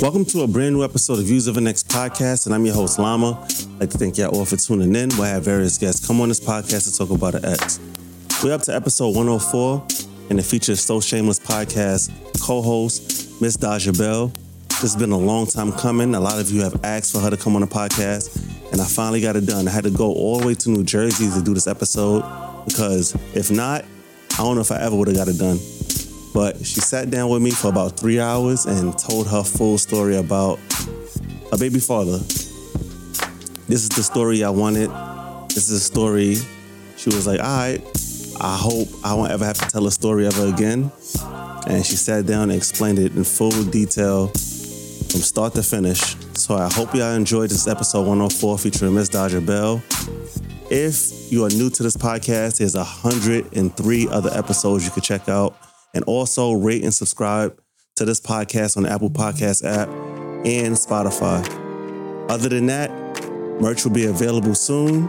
Welcome to a brand new episode of Views of an Ex podcast, and I'm your host, Lama. I'd like to thank y'all all for tuning in. We'll have various guests come on this podcast to talk about an X. We're up to episode 104, and it features So Shameless podcast co-host, Miss Dajah Belle. This has been a long time coming. A lot of you have asked for her to come on the podcast, and I finally got it done. I had to go all the way to New Jersey to do this episode because if not, I don't know if I ever would have got it done. But she sat down with me for about three hours and told her full story about a baby father. This is the story I wanted. This is a story. She was like, all right, I hope I won't ever have to tell a story ever again. And she sat down and explained it in full detail from start to finish. So I hope y'all enjoyed this episode 104 featuring Miss Dajah Belle. If you are new to this podcast, there's 103 other episodes you could check out. And also rate and subscribe to this podcast on the Apple Podcast app and Spotify. Other than that, merch will be available soon.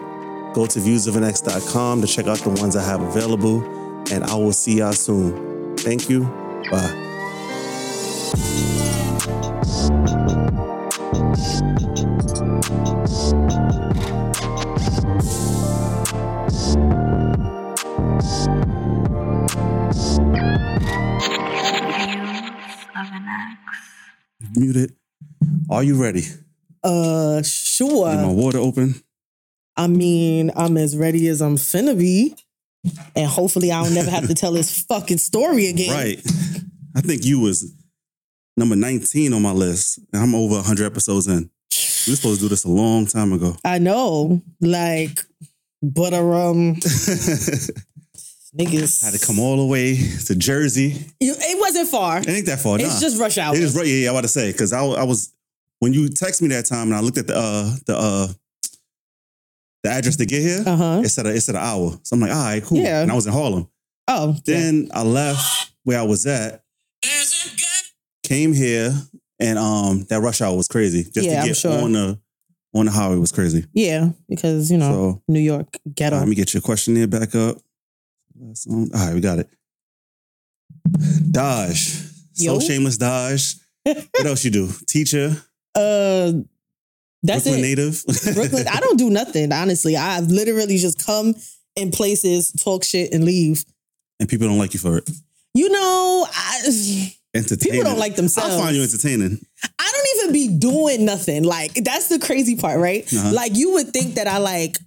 Go to viewsofanx.com to check out the ones I have available. And I will see y'all soon. Thank you. Bye. Muted. Are you ready? Uh, sure. Get my water open. I mean, I'm as ready as I'm finna be. And hopefully I'll never have to tell this fucking story again. Right. I think you was number 19 on my list. And I'm over 100 episodes in. We were supposed to do this a long time ago. I know. Like, but um niggas Had to come all the way to Jersey. You- It wasn't far. It ain't that far. It's nah. just rush hour. It is right. Yeah, yeah, I about to say because I, I was when you text me that time and I looked at the uh the uh the address to get here. Uh-huh. It said a, it said an hour. So I'm like, all right, cool. Yeah. And I was in Harlem. Oh. yeah. Then I left where I was at, came here, and um that rush hour was crazy. Just Yeah, to I'm get sure. on the on the highway was crazy. Yeah, because you know, So New York ghetto. let me get your questionnaire back up. Last one. All right, we got it. Daj. Yo. So shameless Daj. what else you do? Teacher, uh that's Brooklyn it. native. Brooklyn. I don't do nothing, honestly. I've literally just come in places, talk shit, and leave. and people don't like you for it. You know, I Entertaining. people don't like themselves. I find you entertaining. I don't even be doing nothing. Like that's the crazy part, right? Uh-huh. Like you would think that I like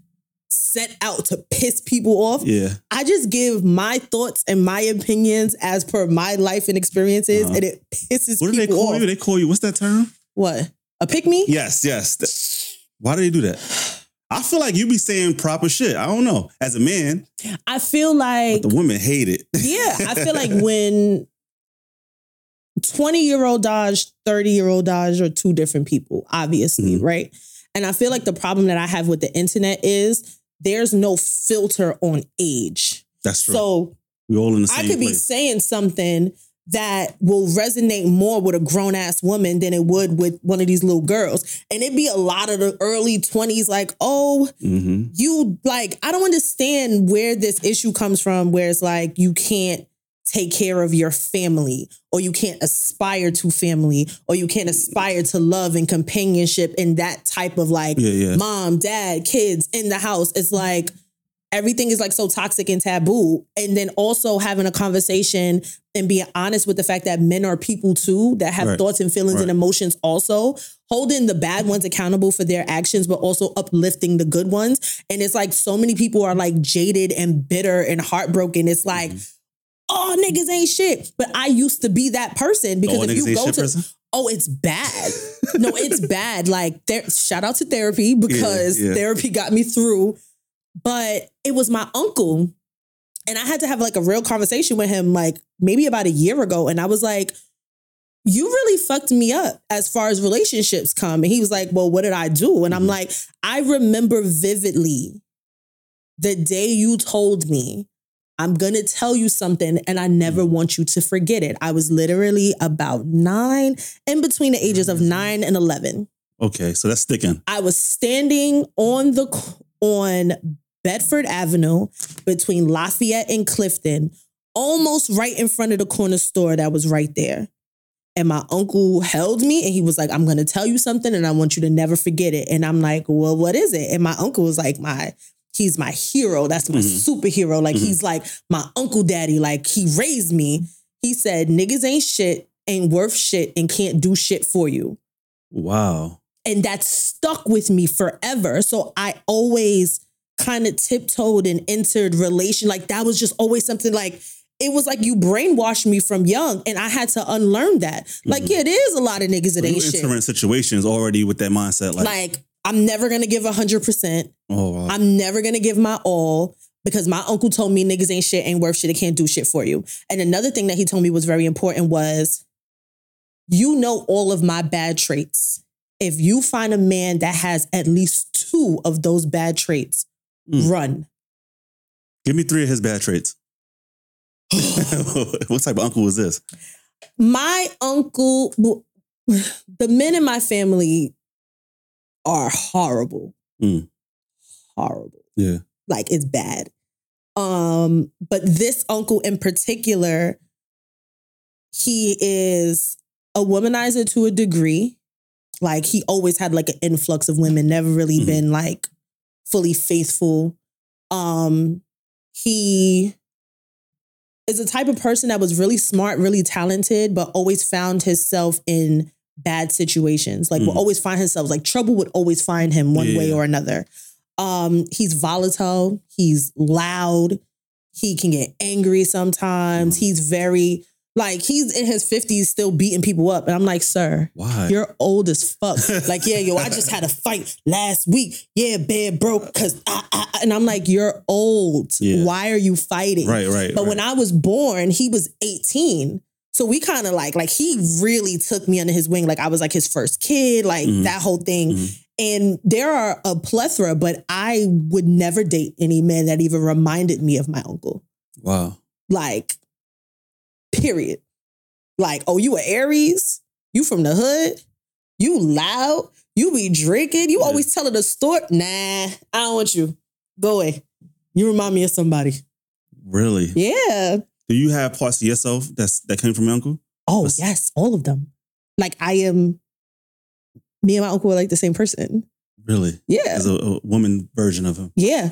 set out to piss people off. Yeah. I just give my thoughts and my opinions as per my life and experiences, Uh-huh. and it pisses What do they call off. you? They call you. What's that term? What? A pick me? Yes, yes. Th- Why do they do that? I feel like you be saying proper shit. I don't know. As a man, I feel like the women hate it. yeah, I feel like when 20 year old Daj, 30 year old Daj are two different people, obviously, Mhm. right? And I feel like the problem that I have with the internet is there's no filter on age. That's true. So we all in the same I could be saying something that will resonate more with a grown ass woman than it would with one of these little girls. And it'd be a lot of the early 20s, like, oh, hmm you like, I don't understand where this issue comes from, where it's like you can't take care of your family, or you can't aspire to family, or you can't aspire to love and companionship and that type of like Yeah, yeah. mom, dad, kids in the house. It's like everything is like so toxic and taboo. And then also having a conversation and being honest with the fact that men are people too, that have Right. thoughts and feelings Right. and emotions also, holding the bad ones accountable for their actions, but also uplifting the good ones. And it's like so many people are like jaded and bitter and heartbroken. It's like, Mhm. Oh, niggas ain't shit. But I used to be that person because if you go to, person? oh, it's bad. no, it's bad. Like there, shout out to therapy because yeah. therapy got me through. But it was my uncle. And I had to have like a real conversation with him, like maybe about a year ago. And I was like, you really fucked me up as far as relationships come. And he was like, well, what did I do? And I'm Mhm. like, I remember vividly the day you told me, I'm going to tell you something and I never mm. want you to forget it. I was literally about nine, in between the ages of mm. nine and 11. Okay, so that's sticking. I was standing on the on Bedford Avenue between Lafayette and Clifton almost right in front of the corner store that was right there. And my uncle held me and he was like, I'm gonna tell you something and I want you to never forget it. And I'm like, Well, what is it? And my uncle was like, My, he's my hero. That's my Mhm. superhero. Like Mhm. he's like my uncle daddy. Like he raised me. He said, Niggas ain't shit, ain't worth shit, and can't do shit for you Wow. and that stuck with me forever. So I always kind of tiptoed and entered relation. Like that was just always something like it was like you brainwashed me from young, and I had to unlearn that. Like, Mhm. yeah, it is a lot of niggas that you ain't shit. situations already with that mindset, like, Like, I'm never gonna give hundred percent. oh, wow. I'm never gonna give my all because my uncle told me niggas ain't shit, ain't worth shit, it can't do shit for you. And another thing that he told me was very important was you know all of my bad traits. If you find a man that has at least two of those bad traits, Mm. run. Give me three of his bad traits. what type of uncle was this? my uncle, the men in my family are horrible. Mm. Horrible. Yeah. like it's bad. Um, but this uncle in particular, he is a womanizer to a degree. Like he always had like an influx of women, never really Mhm. been like fully faithful. Um, he is a type of person that was really smart, really talented, but always found himself in bad situations. Like will Mhm. always find himself like trouble would always find him one way or another. Um, he's volatile, he's loud, he can get angry sometimes. Mhm. He's very like he's in his 50s still beating people up. And I'm like, sir, Why? you're old as fuck. like, yeah, yo, I just had a fight last week. Yeah, bed broke because I, I, and I'm like, you're old. Yeah. Why are you fighting? right, right. But right. when I was born, he was 18. So we kind of like, like he really took me under his wing. Like I was like his first kid, like Mhm. that whole thing. Mhm. And there are a plethora, but I would never date any man that even reminded me of my uncle. wow. Like, period. Like, oh, you a Aries? You from the hood? You loud? You be drinking? You Yeah. always telling the story? Nah, I don't want you. Go away. You remind me of somebody. Really? Yeah. Do you have parts of yourself that's that came from your uncle? Oh, yes, all of them. Like I am me and my uncle are like the same person. Really? Yeah. As a, a woman version of him. Yeah.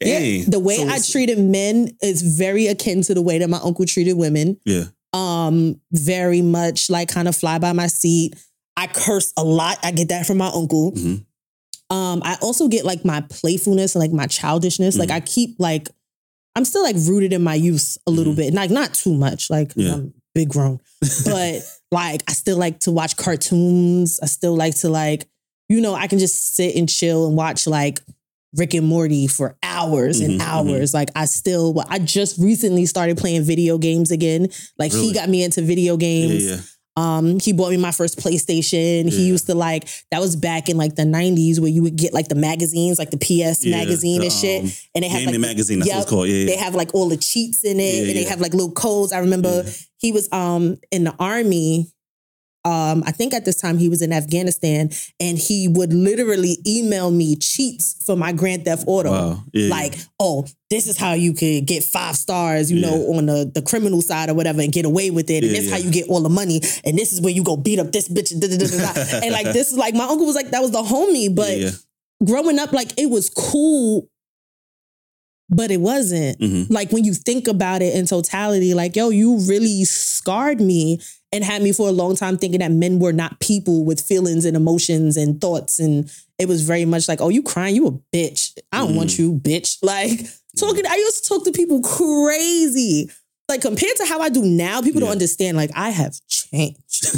Dang. Yeah. The way So I treated men is very akin to the way that my uncle treated women. Yeah. Um, very much like kind of fly by my seat. I curse a lot. I get that from my uncle. Mhm. Um, I also get like my playfulness and like my childishness. Like Mhm. I keep like I'm still like rooted in my youth a little Mhm. bit. Like not too much. Like Yeah. I'm big grown. But like I still like to watch cartoons. I still like to like, you know, I can just sit and chill and watch like Rick and Morty for hours and Mhm, hours. Like I still I just recently started playing video games again. Like Really? he got me into video yeah, games. yeah. Um, he bought me my first PlayStation. He used to like that was back in like the '90s where you would get like the magazines, like the PS Yeah, magazine the, and shit, um, and they have like magazine, that's Yep. it's called. Yeah, they have like all the cheats in it, Yeah, and they have like little codes. I remember Yeah. he was um in the army. Um, I think at this time he was in Afghanistan, and he would literally email me cheats for my Grand Theft Auto. Wow. Yeah, Like, oh, this is how you could get five stars, you Yeah. know, on the, the criminal side or whatever and get away with it. and Yeah, this is how you get all the money. And this is where you go beat up this bitch. And, da, da, da, and like, this is like, my uncle was like, that was the homie. But growing up, like, it was cool, but it wasn't. Mhm. Like, when you think about it in totality, like, yo, you really scarred me and had me for a long time thinking that men were not people with feelings and emotions and thoughts. And it was very much like, oh, you crying, you a bitch. I don't want Mhm. you, bitch. Like talking, I used to talk to people crazy. Like compared to how I do now, people don't understand. Like I have changed.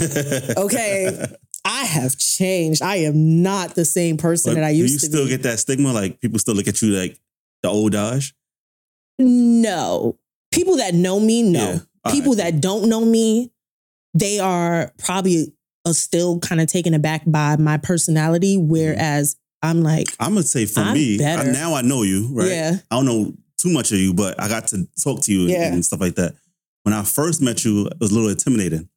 Okay. I have changed. I am not the same person But that I used to be. do you still get that stigma? Like people still look at you like the old Daj? no. People that know me, no. Yeah. People right. that don't know me, they are probably uh, still kind of taken aback by my personality. Whereas I'm like, I'm gonna say for I'm me, better. I, now I know you, right? yeah, I don't know too much of you, but I got to talk to you and- Yeah. and stuff like that. When I first met you, it was a little intimidating.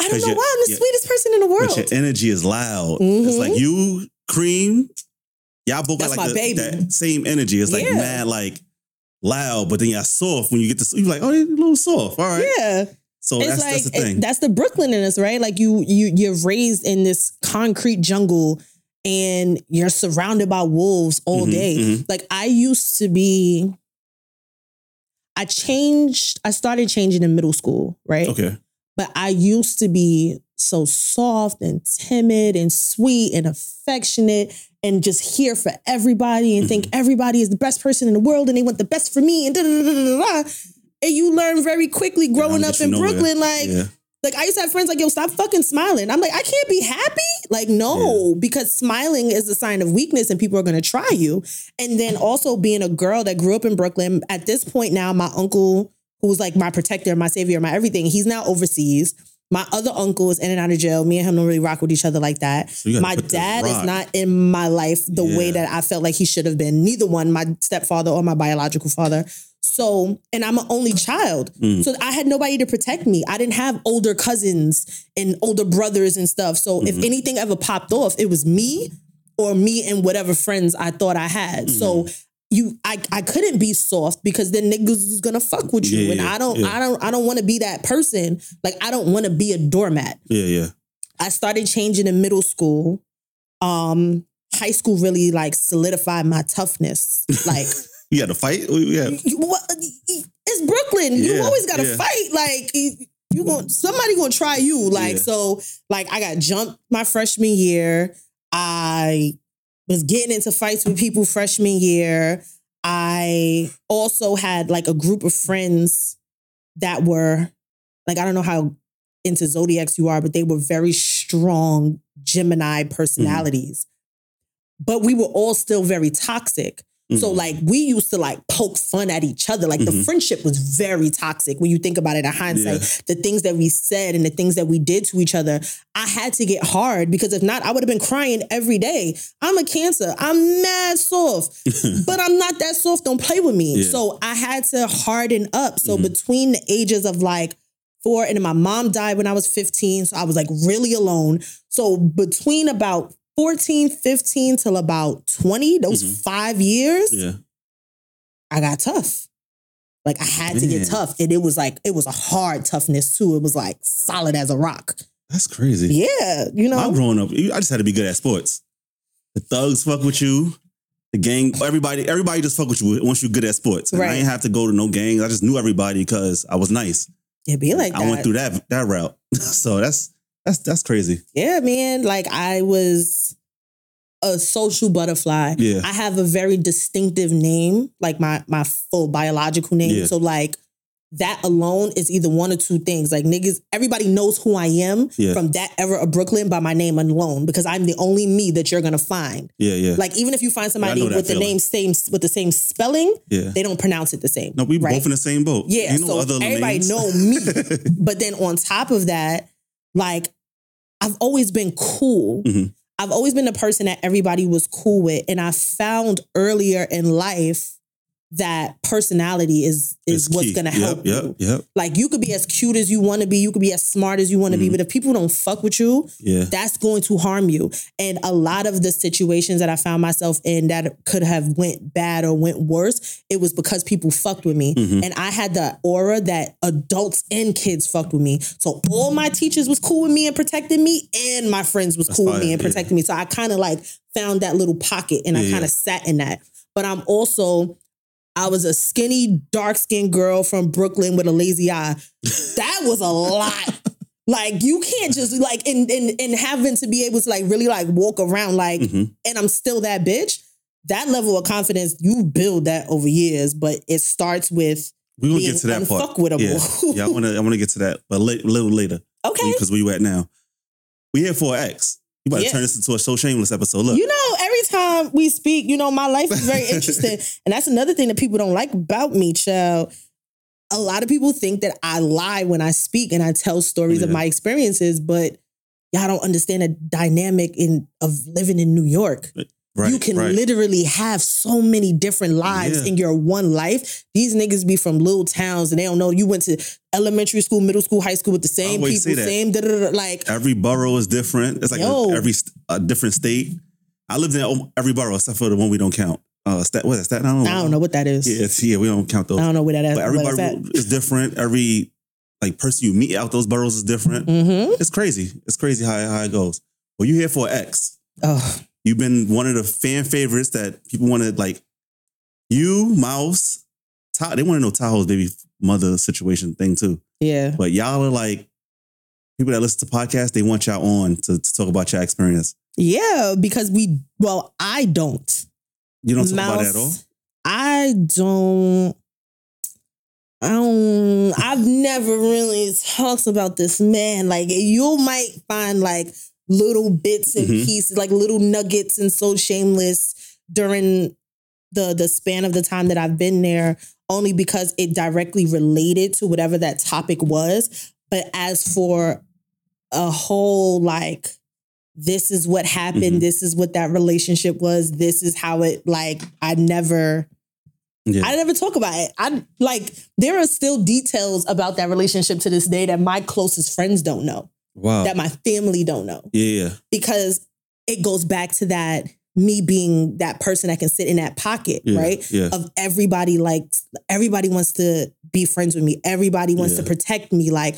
I don't 'Cause know you're- why I'm the sweetest person in the world. But your energy is loud. It's Mhm. like you, Cream, y'all both That's got like my the, baby. that same energy. It's like Yeah. mad, like loud, but then you're soft when you get to you're like, oh, you're a little soft. All right. Yeah. So it's that's like that's the thing. that's the Brooklyn in us, right? Like you you you're raised in this concrete jungle and you're surrounded by wolves all Mhm, day. mhm. Like I used to be I changed I started changing in middle school, right? Okay. But I used to be so soft and timid and sweet and affectionate and just here for everybody and think everybody is the best person in the world and they want the best for me and da da da da da. And you learn very quickly growing up in. Brooklyn, like yeah. like I used to have friends like, yo, stop fucking smiling. I'm like, I can't be happy. Like, no, because smiling is a sign of weakness and people are gonna try you. And then also being a girl that grew up in Brooklyn, at this point now, my uncle, who was like my protector, my savior, my everything, he's now overseas. My other uncle is in and out of jail. Me and him don't really rock with each other like that. So My dad is not in my life the way that I felt like he should have been. Neither one, my stepfather or my biological father. So, and I'm an only child. Mm. So I had nobody to protect me. I didn't have older cousins and older brothers and stuff. So if Mhm. anything ever popped off, it was me or me and whatever friends I thought I had. So Mm. you I I couldn't be soft because then niggas is gonna fuck with you. Yeah, and I don't yeah. I don't I don't wanna be that person. Like I don't wanna be a doormat. Yeah, yeah. I started changing in middle school. Um, high school really like solidified my toughness. Like You got to fight? Yeah. Uh, it's Brooklyn. You always got to yeah. fight. Like you going somebody gonna try you. Like Yeah. so, like I got jumped my freshman year. I was getting into fights with people freshman year. I also had like a group of friends that were like I don't know how into zodiacs you are, but they were very strong Gemini mm-hmm. personalities. But we were all still very toxic. So Mhm. like we used to like poke fun at each other. Like the Mhm. friendship was very toxic when you think about it in hindsight. Yeah. The things that we said and the things that we did to each other, I had to get hard because if not, I would have been crying every day. I'm a cancer. I'm mad soft, but I'm not that soft. Don't play with me. Yeah. So I had to harden up. So Mhm. between the ages of like four and my mom died when I was 15. So I was like really alone. So between about 14, 15 till about 20, those Mhm. five years, yeah. I got tough. Like I had to get tough. And it was like, it was a hard toughness too. It was like solid as a rock. That's crazy. Yeah. You I'm know? growing up. I just had to be good at sports. The thugs fuck with you. The gang, everybody, everybody just fuck with you once you're good at sports. And I didn't have to go to no gangs. I just knew everybody because I was nice. It be like that. I went through that that route. so that's that's that's crazy. Yeah, man. Like I was a social butterfly. Yeah. I have a very distinctive name, like my my full biological name. Yeah. So like that alone is either one or two things. Like niggas, everybody knows who I am Yeah. from that era of Brooklyn by my name alone because I'm the only me that you're gonna find. Yeah, yeah. Like even if you find somebody know with the feeling. name same with the same spelling, yeah. they don't pronounce it the same. No, we right? both in the same boat. Yeah, Ain't no so other everybody lanes. know me. But then on top of that, like I've always been cool. Mhm. I've always been the person that everybody was cool with. And I found earlier in life that personality is is It's what's key. gonna help Yep, you. yep. Like you could be as cute as you want to be, you could be as smart as you want to be, Mhm. but if people don't fuck with you, Yeah. that's going to harm you. And a lot of the situations that I found myself in that could have went bad or went worse, it was because people fucked with me. Mhm. And I had the aura that adults and kids fucked with me. So all my teachers was cool with me and protected me, and my friends was That's cool with me and yeah. me. So I kind of like found that little pocket and I Yeah, kind yeah. of sat in that. But I'm also I was a skinny, dark skinned girl from Brooklyn with a lazy eye. That was a lot. Like you can't just like and and and having to be able to like really like walk around like Mhm. and I'm still that bitch. That level of confidence you build that over years, but it starts with We're gonna get to that part. unfuckwittable. Yeah, I wanna I wanna get to that, but a little later. okay. Because where you at now? We here for X. You about Yeah. to turn this into a so shameless episode. Look. You know, every time we speak, you know, my life is very interesting. and that's another thing that people don't like about me, child. A lot of people think that I lie when I speak and I tell stories of my experiences, but y'all don't understand the dynamic in of living in New York. Right, you can right. literally have so many different lives Yeah. in your one life. These niggas be from little towns and they don't know you went to elementary school, middle school, high school with the same people, same da, da, da, like every borough is different. It's like Yo. every a different state. I lived in every borough except for the one we don't count. uh, stat, what is that? I don't know. I don't know what that is. Yeah, yeah, we don't count those. I don't know what that is. but everybody is different. Every like person you meet out those boroughs is different. Mm-hmm. It's crazy. It's crazy how, how it goes. Well, you here for X. Oh, You've been one of the fan favorites that people wanted, like. You, Mouse, Ta- they want to know Tahoe's baby mother situation thing too. yeah. But y'all are like people that listen to podcasts. They want y'all on to, to talk about your experience. Yeah, because we, well, I don't. You don't talk about it at all. I don't. I don't. I've never really talked about this man. Like you might find like little bits and Mhm. pieces, like little nuggets, and so shameless during the the span of the time that I've been there, only because it directly related to whatever that topic was. But as for a whole like this is what happened Mhm. this is what that relationship was this is how it like i never Yeah. i never talk about it i like there are still details about that relationship to this day that my closest friends don't know wow. that my family don't know yeah, yeah. because it goes back to that me being that person that can sit in that pocket Yeah, right yeah. of everybody like everybody wants to be friends with me everybody wants to protect me like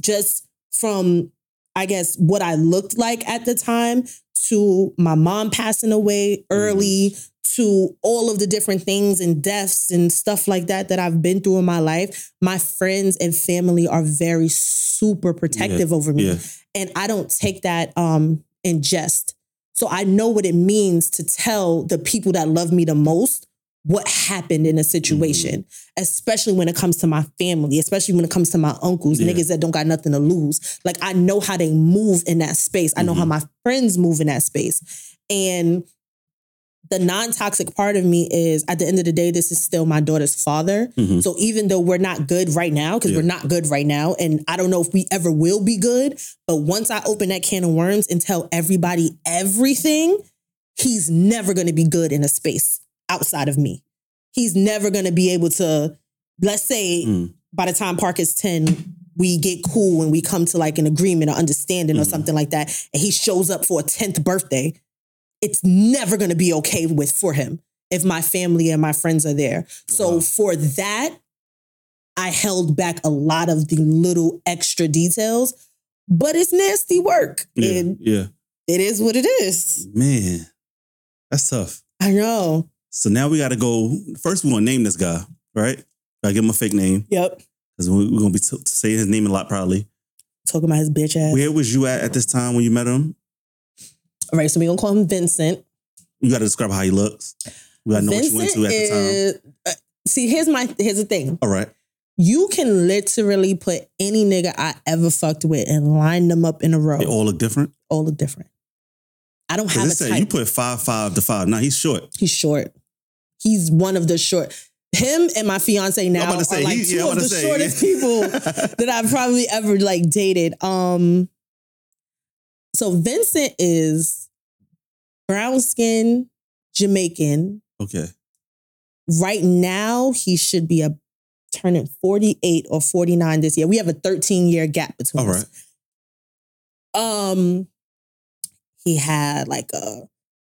just from i guess what i looked like at the time to my mom passing away mm-hmm. early to all of the different things and deaths and stuff like that that i've been through in my life my friends and family are very super protective over me Yeah. and I don't take that um in jest. So I know what it means to tell the people that love me the most what happened in a situation, Mm-hmm. especially when it comes to my family, especially when it comes to my uncles, Yeah. niggas that don't got nothing to lose. Like I know how they move in that space. I know how Mhm. my friends move in that space. And the non-toxic part of me is at the end of the day, this is still my daughter's father. Mhm. So even though we're not good right now, because Yeah. we're not good right now, and I don't know if we ever will be good, but once I open that can of worms and tell everybody everything, he's never gonna be good in a space outside of me. He's never gonna be able to, let's say Mm. by the time Park is 10, we get cool and we come to like an agreement or understanding or Mhm. something like that, and he shows up for a 10th birthday, it's never gonna be okay with for him if my family and my friends are there. So Wow. for that, I held back a lot of the little extra details, but it's nasty work. Yeah. And yeah. it is what it is. Man, that's tough. I know. So now we got to go. First, we're gonna name this guy, right? I give him a fake name Yep. because we're gonna be t- saying his name a lot probably. Talking about his bitch ass. Where was you at at this time when you met him? All right, so we're gonna call him Vincent. You got to describe how he looks. We got to know what you went to at the time. is, uh, see, here's my here's the thing. All right. You can literally put any nigga I ever fucked with and line them up in a row. They all look different. all look different. I don't have a said type. you put five five to five. Now he's short. He's short. He's one of the short. Him and my fiance now to say, are like he- two yeah, of the say. shortest people that I've probably ever like dated. Um, so Vincent is brown skin, Jamaican. okay. Right now, he should be a turning 48 or 49 this year. We have a 13 year gap between All us. Um, he had like a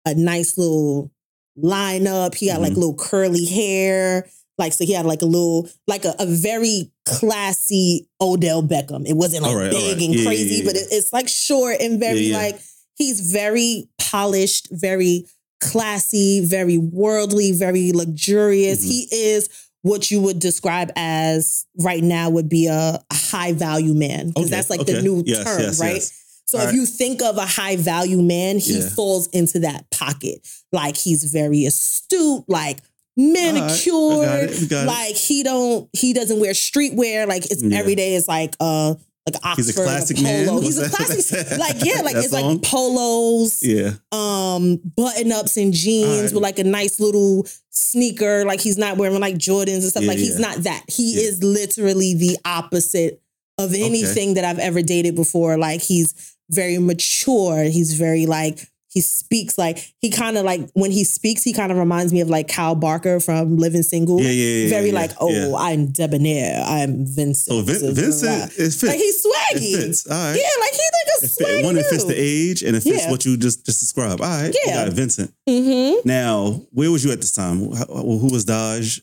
a nice little lineup. He had like Mhm. little curly hair. Like so, he had like a little, like a, a very classy Odell Beckham. It wasn't like All right, big right. and Yeah, crazy, yeah, but it- it's like short and very Yeah, yeah. like he's very polished, very classy, very worldly, very luxurious. Mhm. He is what you would describe as right now would be a, high value man because Okay, that's like okay. the new Yes, term, yes, right? yes. So All if right. you think of a high value man, he Yeah. falls into that pocket. Like he's very astute, like manicured. we got it. like he don't he doesn't wear streetwear. Like it's Yeah. every day is like uh like Oxford, He's a classic polo. man? He's a classic like yeah, like it's like polos, Yeah. um, button ups and jeans right. with like a nice little sneaker. Like he's not wearing like Jordans and stuff. Yeah, like he's not that. He Yeah. is literally the opposite of anything that I've ever dated before. Like he's very mature. He's very like he speaks like he kind of like when he speaks, he kind of reminds me of like Kyle Barker from Living Single. Yeah, yeah, yeah. Very yeah, like, oh. I'm debonair. I'm Vincent. So Vin- is Vincent, it fits. Like he's it swaggy. fits. All right. Yeah, like he's like a swaggy one, it fits the age and it fits what you just just described. All right. Yeah. You got Vincent. Mm-hmm. Now, where was you at this time? How, who was Daj?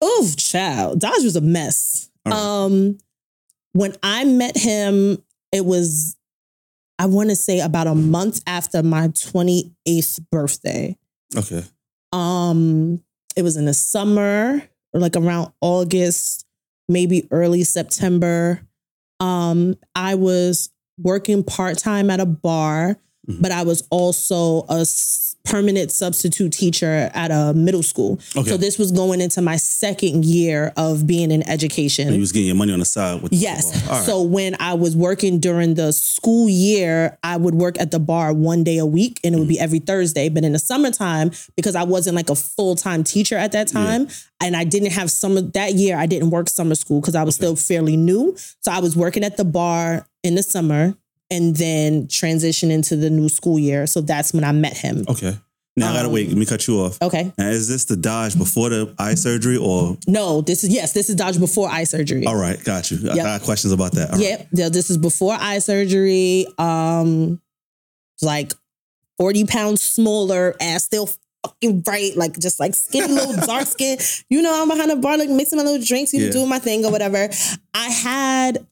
Oh, child. Daj was a mess. Right. Um, when I met him, it was, I want to say about a month after my 28th birthday. Okay. Um, it was in the summer, or like around August, maybe early September. Um, I was working part-time at a bar, Mhm. but I was also a permanent substitute teacher at a middle school. Okay. So this was going into my second year of being in and education. you was getting your money on the side with Yes. The bar. All right. So when I was working during the school year, I would work at the bar one day a week and it would be Mm-hmm. every Thursday. But in the summertime, because I wasn't like a full time teacher at that Yeah. time, and I didn't have summer that year, I didn't work summer school because I was Okay. still fairly new. So I was working at the bar in the summer and then transition into the new school year. So that's when I met him. okay. Now I gotta Um, wait. Let me cut you off. Okay. Now, is this the Daj before the eye surgery or? No, this is yes, this is Daj before eye surgery. All right, got you. I got questions about that. All right. Yep. Yeah, this is before eye surgery. Um, like 40 pounds smaller, ass still fucking bright, like just like skinny little dark skin. You know, I'm behind the bar, like mixing my little drinks, you Yeah. doing my thing or whatever. I had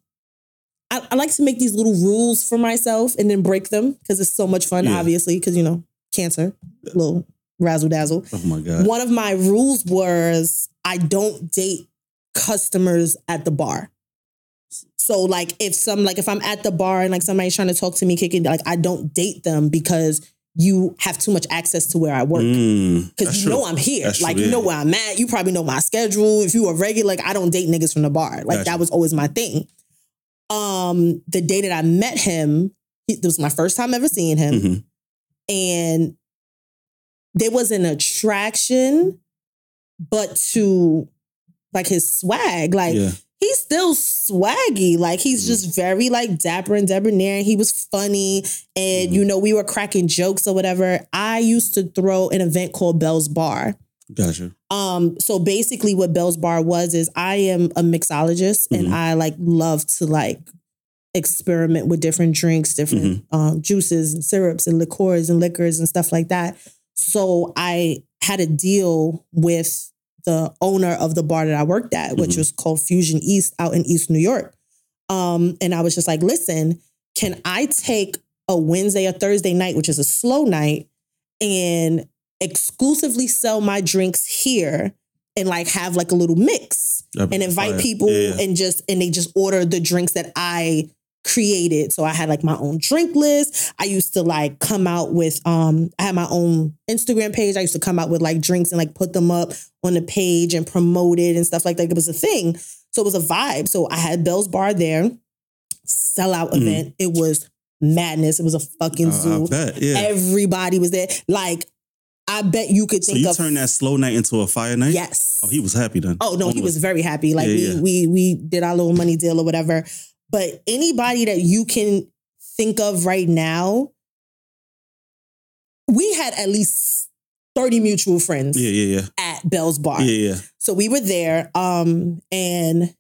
I, I like to make these little rules for myself and then break them because it's so much fun, Yeah. obviously, because you know, cancer, little razzle dazzle. Oh my god. One of my rules was I don't date customers at the bar. So like if some like if I'm at the bar and like somebody's trying to talk to me, kicking like I don't date them because you have too much access to where I work. Mm, Because that's you know true. I'm here. That's like true, you know yeah. where I'm at. You probably know my schedule. If you are regular, like I don't date niggas from the bar. Like Gotcha. that was always my thing. Um, the day that I met him, it was my first time ever seeing him Mhm. and there was an attraction, but to like his swag, like Yeah. he's still swaggy. Like he's Mhm. just very like dapper and debonair. He was funny, and Mhm. you know we were cracking jokes or whatever. I used to throw an event called Bell's Bar. Gotcha. Um, so basically what Bell's Bar was is I am a mixologist Mhm. and I like love to like experiment with different drinks, different um, juices and syrups and liqueurs and liquors and stuff like that. So I had a deal with the owner of the bar that I worked at, which Mhm. was called Fusion East out in East New York. Um, and I was just like, listen, can I take a Wednesday or Thursday night, which is a slow night, and exclusively sell my drinks here and like have like a little mix That'd and invite fire. people Yeah, and just and they just order the drinks that I created. So I had like my own drink list. I used to like come out with um I had my own Instagram page. I used to come out with like drinks and like put them up on the page and promote it and stuff like that. It was a thing. So it was a vibe. So I had Bell's Bar there, sellout Mhm. event. It was madness. It was a fucking Uh, zoo. bet. Yeah. Everybody was there. Like I bet you could think so you of turned that slow night into a fire night? yes. Oh, he was happy then. Oh no, he was very happy. Like Yeah, we yeah. we we did our little money deal or whatever. But anybody that you can think of right now, we had at least 30 mutual friends Yeah, yeah, yeah. at Bell's Bar. yeah. Yeah, yeah. So we were there. Um, and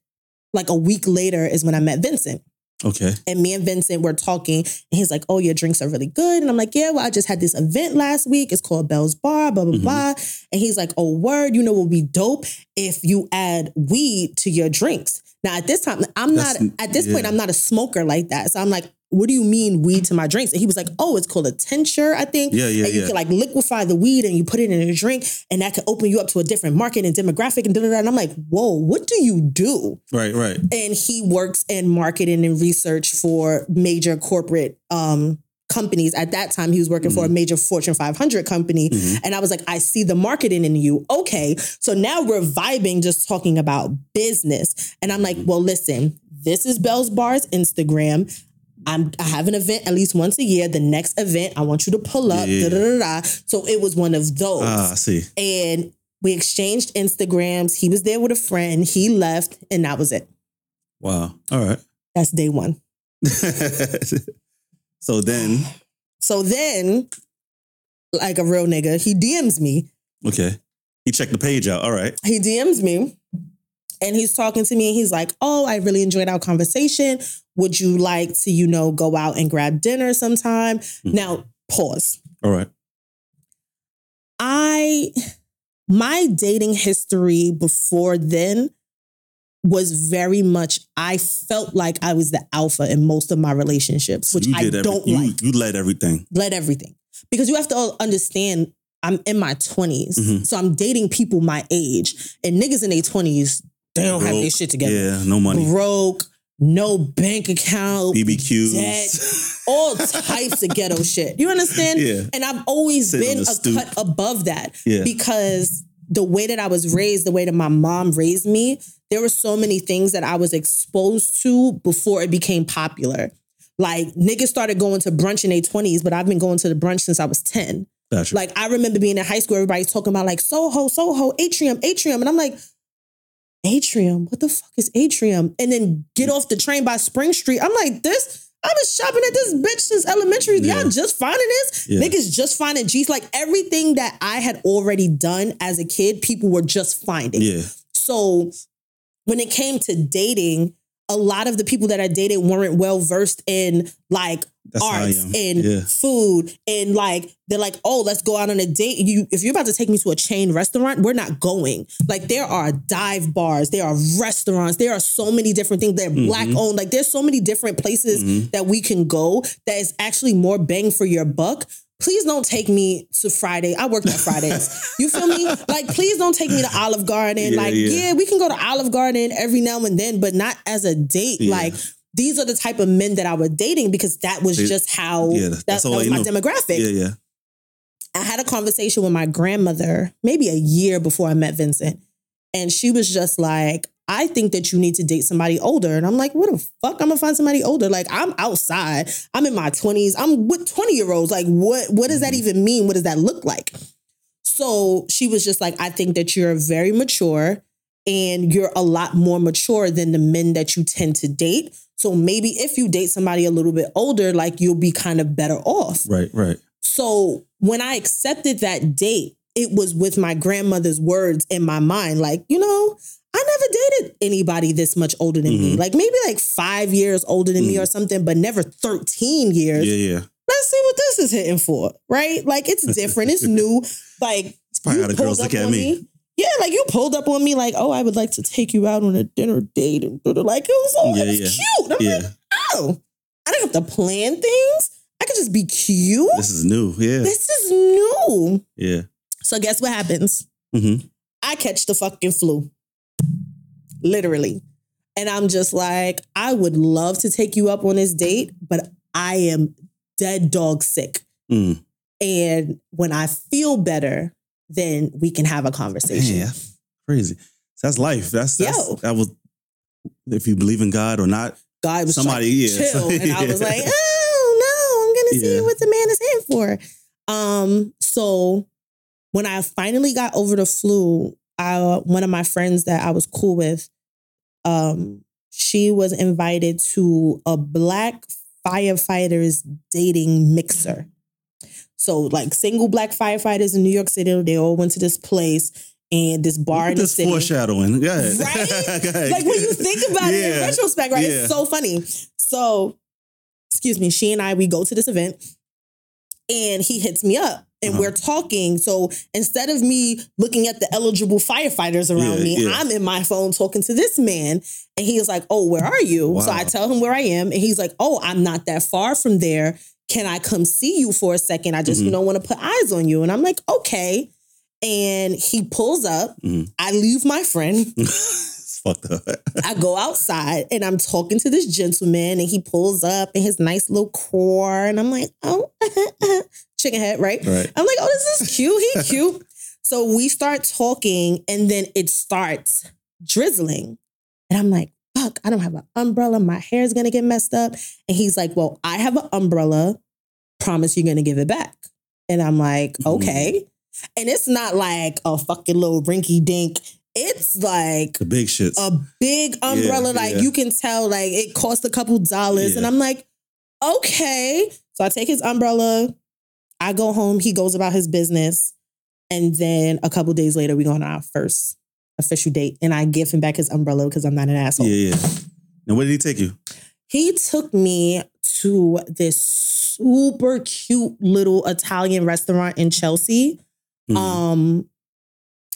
like a week later is when I met Vincent. Okay. And me and Vincent were talking, and he's like, Oh, your drinks are really good. And I'm like, Yeah, well, I just had this event last week. It's called Bell's Bar, blah, blah, Mhm. blah. And he's like, Oh, word, you know what would be dope if you add weed to your drinks. Now, at this time, I'm That's- not, at this point. I'm not a smoker like that. So I'm like, What do you mean weed to my drinks? And he was like, Oh, it's called a tincture, I think. Yeah, yeah, and you yeah. can like liquefy the weed and you put it in a drink, and that could open you up to a different market and demographic and da da da. And I'm like, Whoa, what do you do? Right, right. and he works in marketing and research for major corporate um companies at that time he was working for a major fortune 500 company Mhm. and i was like i see the marketing in you okay so now we're vibing just talking about business and i'm like well listen this is bell's bars instagram I'm, I have an event at least once a year. The next event, I want you to pull up. Yeah. Da, da, da. So it was one of those Ah, I see. and we exchanged Instagrams. He was there with a friend. He left, and that was it. Wow. All right. That's day one. so then, So then like a real nigga. He DMs me. Okay. He checked the page out. All right. He DMs me and he's talking to me and he's like, Oh, I really enjoyed our conversation. Would you like to, you know, go out and grab dinner sometime? Mhm. Now, pause. All right. I, my dating history before then was very much, I felt like I was the alpha in most of my relationships, which you I every- don't you, like. You led everything. led everything. Because you have to understand, I'm in my 20s. Mhm. So I'm dating people my age. And niggas in their 20s, they don't have their shit together. Yeah, no money. Broke, no bank account, BBQs. debt, all types of ghetto shit. You understand? Yeah. And I've always been a stoop. cut above that Yeah. because the way that I was raised, the way that my mom raised me, there were so many things that I was exposed to before it became popular. Like niggas started going to brunch in their 20s, but I've been going to the brunch since I was 10. Gotcha. Like I remember being in high school, everybody's talking about like Soho, Soho, Atrium, Atrium. And I'm like, Atrium, what the fuck is Atrium? And then get mm. off the train by Spring Street. I'm like, this, I've been shopping at this bitch since elementary. Yeah. Y'all just finding this? Yeah. Niggas just finding G's. Like everything that I had already done as a kid, people were just finding. yeah. So when it came to dating, a lot of the people that I dated weren't well versed in like That's arts and Yeah. food and like they're like, oh, let's go out on a date. You if you're about to take me to a chain restaurant, we're not going. Like there are dive bars, there are restaurants, there are so many different things. They're black Mhm. owned. Like there's so many different places Mhm. that we can go that is actually more bang for your buck. Please don't take me to Friday. I work on Fridays. You feel me? Like, please don't take me to Olive Garden. Yeah, like, yeah. yeah. we can go to Olive Garden every now and then, but not as a date. Yeah. Like, these are the type of men that I was dating because that was just how Yeah, that, that's that was my knew. demographic. Yeah, yeah. I had a conversation with my grandmother maybe a year before I met Vincent. And she was just like, I think that you need to date somebody older. And I'm like, what the fuck? I'm gonna find somebody older. Like, I'm outside. I'm in my 20s. I'm with 20 year olds. Like, what, what does that Mm-hmm. even mean? What does that look like? So she was just like, I think that you're very mature and you're a lot more mature than the men that you tend to date. So maybe if you date somebody a little bit older, like you'll be kind of better off. Right, right. So when I accepted that date, it was with my grandmother's words in my mind. Like, you know, I never dated anybody this much older than me. Mhm. Like maybe like five years older than me Mhm. or something, but never 13 years. Yeah, yeah. Let's see what this is hitting for, right? Like it's different, it's new. Like It's probably how the girls look at on me. Yeah, like you pulled up on me like, oh, I would like to take you out on a dinner date. And like, it was, oh, Yeah, it was yeah. cute. I'm like, oh, I don't have to plan things. I could just be cute. This is new. Yeah. This is new. Yeah. So guess what happens? Mm-hmm. I catch the fucking flu. Literally. And I'm just like, I would love to take you up on this date, but I am dead dog sick. Mm. And when I feel better, then we can have a conversation. Yeah. Crazy. That's life. That's, that's Yo. that was if you believe in God or not. God was Somebody, trying yeah. chill. And I was like, oh no, I'm gonna see Yeah. what the man is in for. Um, so when I finally got over the flu, I one of my friends that I was cool with, um, she was invited to a black firefighters dating mixer. So like single black firefighters in New York City, they all went to this place and this bar Look in the this city. foreshadowing. Go ahead. Right? Go ahead. like when you think about it in retrospect, right? Yeah. It's so funny. So, excuse me, she and I, we go to this event and he hits me up and Uh-huh. we're talking. So instead of me looking at the eligible firefighters around Yeah, me, yeah. I'm in my phone talking to this man. And he was like, Oh, where are you? So I tell him where I am. And he's like, Oh, I'm not that far from there. Can I come see you for a second? I just Mhm. don't want to put eyes on you. And I'm like, Okay. And he pulls up. Mhm. I leave my friend. fucked up. I go outside and I'm talking to this gentleman and he pulls up in his nice little car and I'm like, oh, chicken head, right? Right. I'm like, oh, this is cute. He cute. so we start talking and then it starts drizzling. And I'm like, fuck, I don't have an umbrella. My hair's gonna get messed up. And he's like, well, I have an umbrella. Promise you're gonna give it back. And I'm like, Mhm. okay. And it's not like a fucking little rinky dink. It's like The big shits. a big umbrella. Yeah, like yeah. you can tell, like it cost a couple dollars. And I'm like, okay. So I take his umbrella. I go home, he goes about his business. And then a couple days later, we go on our first official date. And I give him back his umbrella because I'm not an asshole. Yeah, yeah. Now, where did he take you? He took me to this super cute little Italian restaurant in Chelsea. Mhm. Um,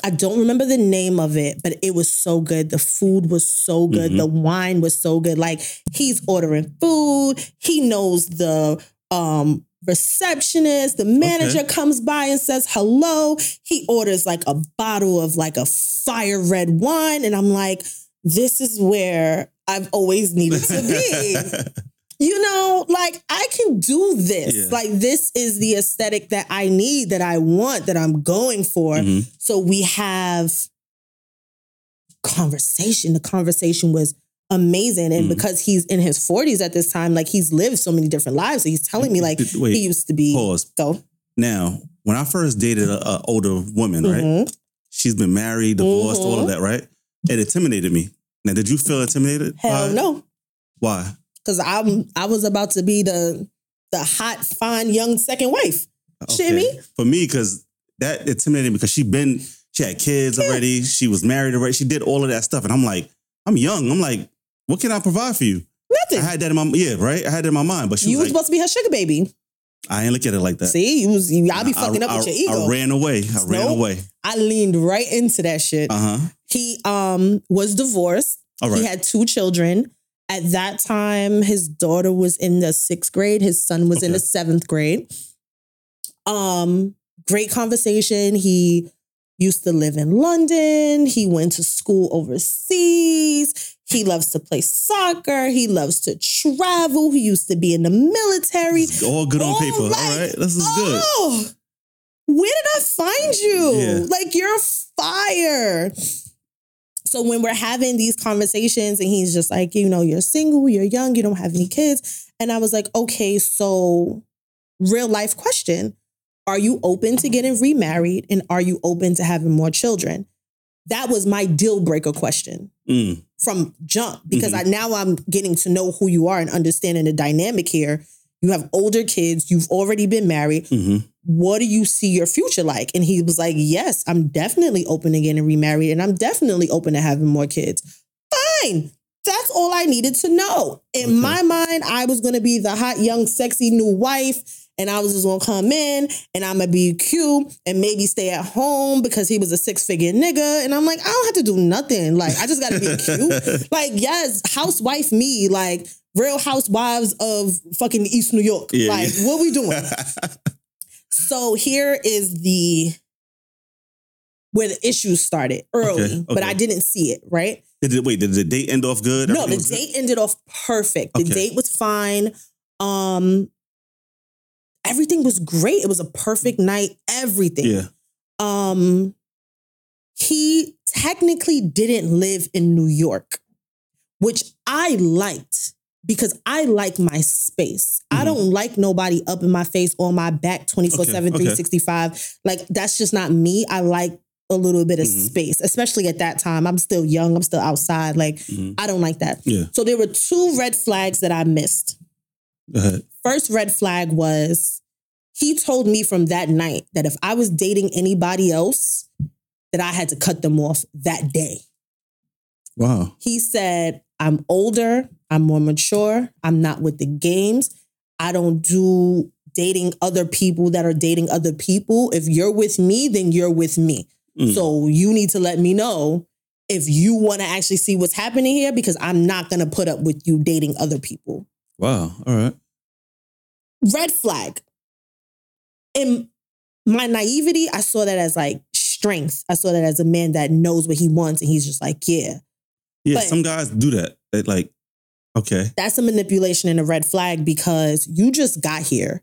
I don't remember the name of it, but it was so good. The food was so good. Mhm. The wine was so good. Like he's ordering food. He knows the um receptionist. The manager comes by and says hello. He orders like a bottle of like a fire red wine. And I'm like, this is where I've always needed to be you know, like I can do this. Yeah. Like this is the aesthetic that I need, that I want, that I'm going for. Mhm. So we have conversation. The conversation was amazing. And Mhm. because he's in his 40s at this time, like he's lived so many different lives. So he's telling me like Wait, he used to be pause. go. Now, when I first dated a, a older woman, right? Mhm. She's been married, divorced, all Mhm. of that, right? It intimidated me. Now, did you feel intimidated? Hell by no. Why? Cause I'm I was about to be the the hot, fine young second wife. Shit me? For me, because that intimidated me because she been, she had kids already, she was married already, she did all of that stuff. And I'm like, I'm young. I'm like, what can I provide for you? Nothing. I had that in my yeah, right? I had that in my mind. But she You was like, supposed to be her sugar baby. I ain't look at it like that. See, you was you, I'll be I- fucking I, up with your ego. I ran away. I ran away. I leaned right into that shit. Uh huh. he um was divorced. All right. He had two children. At that time, his daughter was in the sixth grade. His son was in the seventh grade. Um, great conversation. He used to live in London. He went to school overseas. He loves to play soccer. He loves to travel. He used to be in the military. It's all good on Oh, paper. like, All right. This is good. Oh, where did I find you? Yeah. Like you're fire. So when we're having these conversations and he's just like, you know, you're single, you're young, you don't have any kids. And I was like, okay, so real life question. Are you open to getting remarried and are you open to having more children? That was my deal breaker question Mm. From jump because I now I'm getting to know who you are and understanding the dynamic here. You have older kids, you've already been married. hmm What do you see your future like? And he was like, Yes, I'm definitely open to getting remarried and I'm definitely open to having more kids. Fine. That's all I needed to know. In Okay. my mind, I was gonna be the hot, young, sexy new wife. And I was just gonna come in and I'm gonna be cute and maybe stay at home because he was a six figure nigga. And I'm like, I don't have to do nothing. Like, I just gotta be cute. Like, yes, housewife me, like real housewives of fucking East New York. Yeah, like, yeah. what we doing? so here is the where the issues started early, Okay, but. I didn't see it, right? Did it, wait, did the date end off good? No, Everything the was good? date ended off perfect. The Okay. date was fine. Um everything was great. It was a perfect night, everything. Yeah. Um he technically didn't live in New York, which I liked because I like my space. I Mhm. don't like nobody up in my face on my back 24/7 Okay, okay. 365. Like that's just not me. I like a little bit of Mhm. space, especially at that time. I'm still young, I'm still outside. Like Mhm. I don't like that. Yeah. So there were two red flags that I missed. First red flag was he told me from that night that if I was dating anybody else, that I had to cut them off that day. Wow. He said, I'm older, I'm more mature, I'm not with the games. I don't do dating other people that are dating other people. If you're with me, then you're with me. Mm. So you need to let me know if you want to actually see what's happening here because I'm not going to put up with you dating other people. Wow. All right. Red flag. In my naivety, I saw that as like strength. I saw that as a man that knows what he wants and he's just like, yeah. Yeah, But- some guys do that. They like, okay. That's a manipulation and a red flag because you just got here.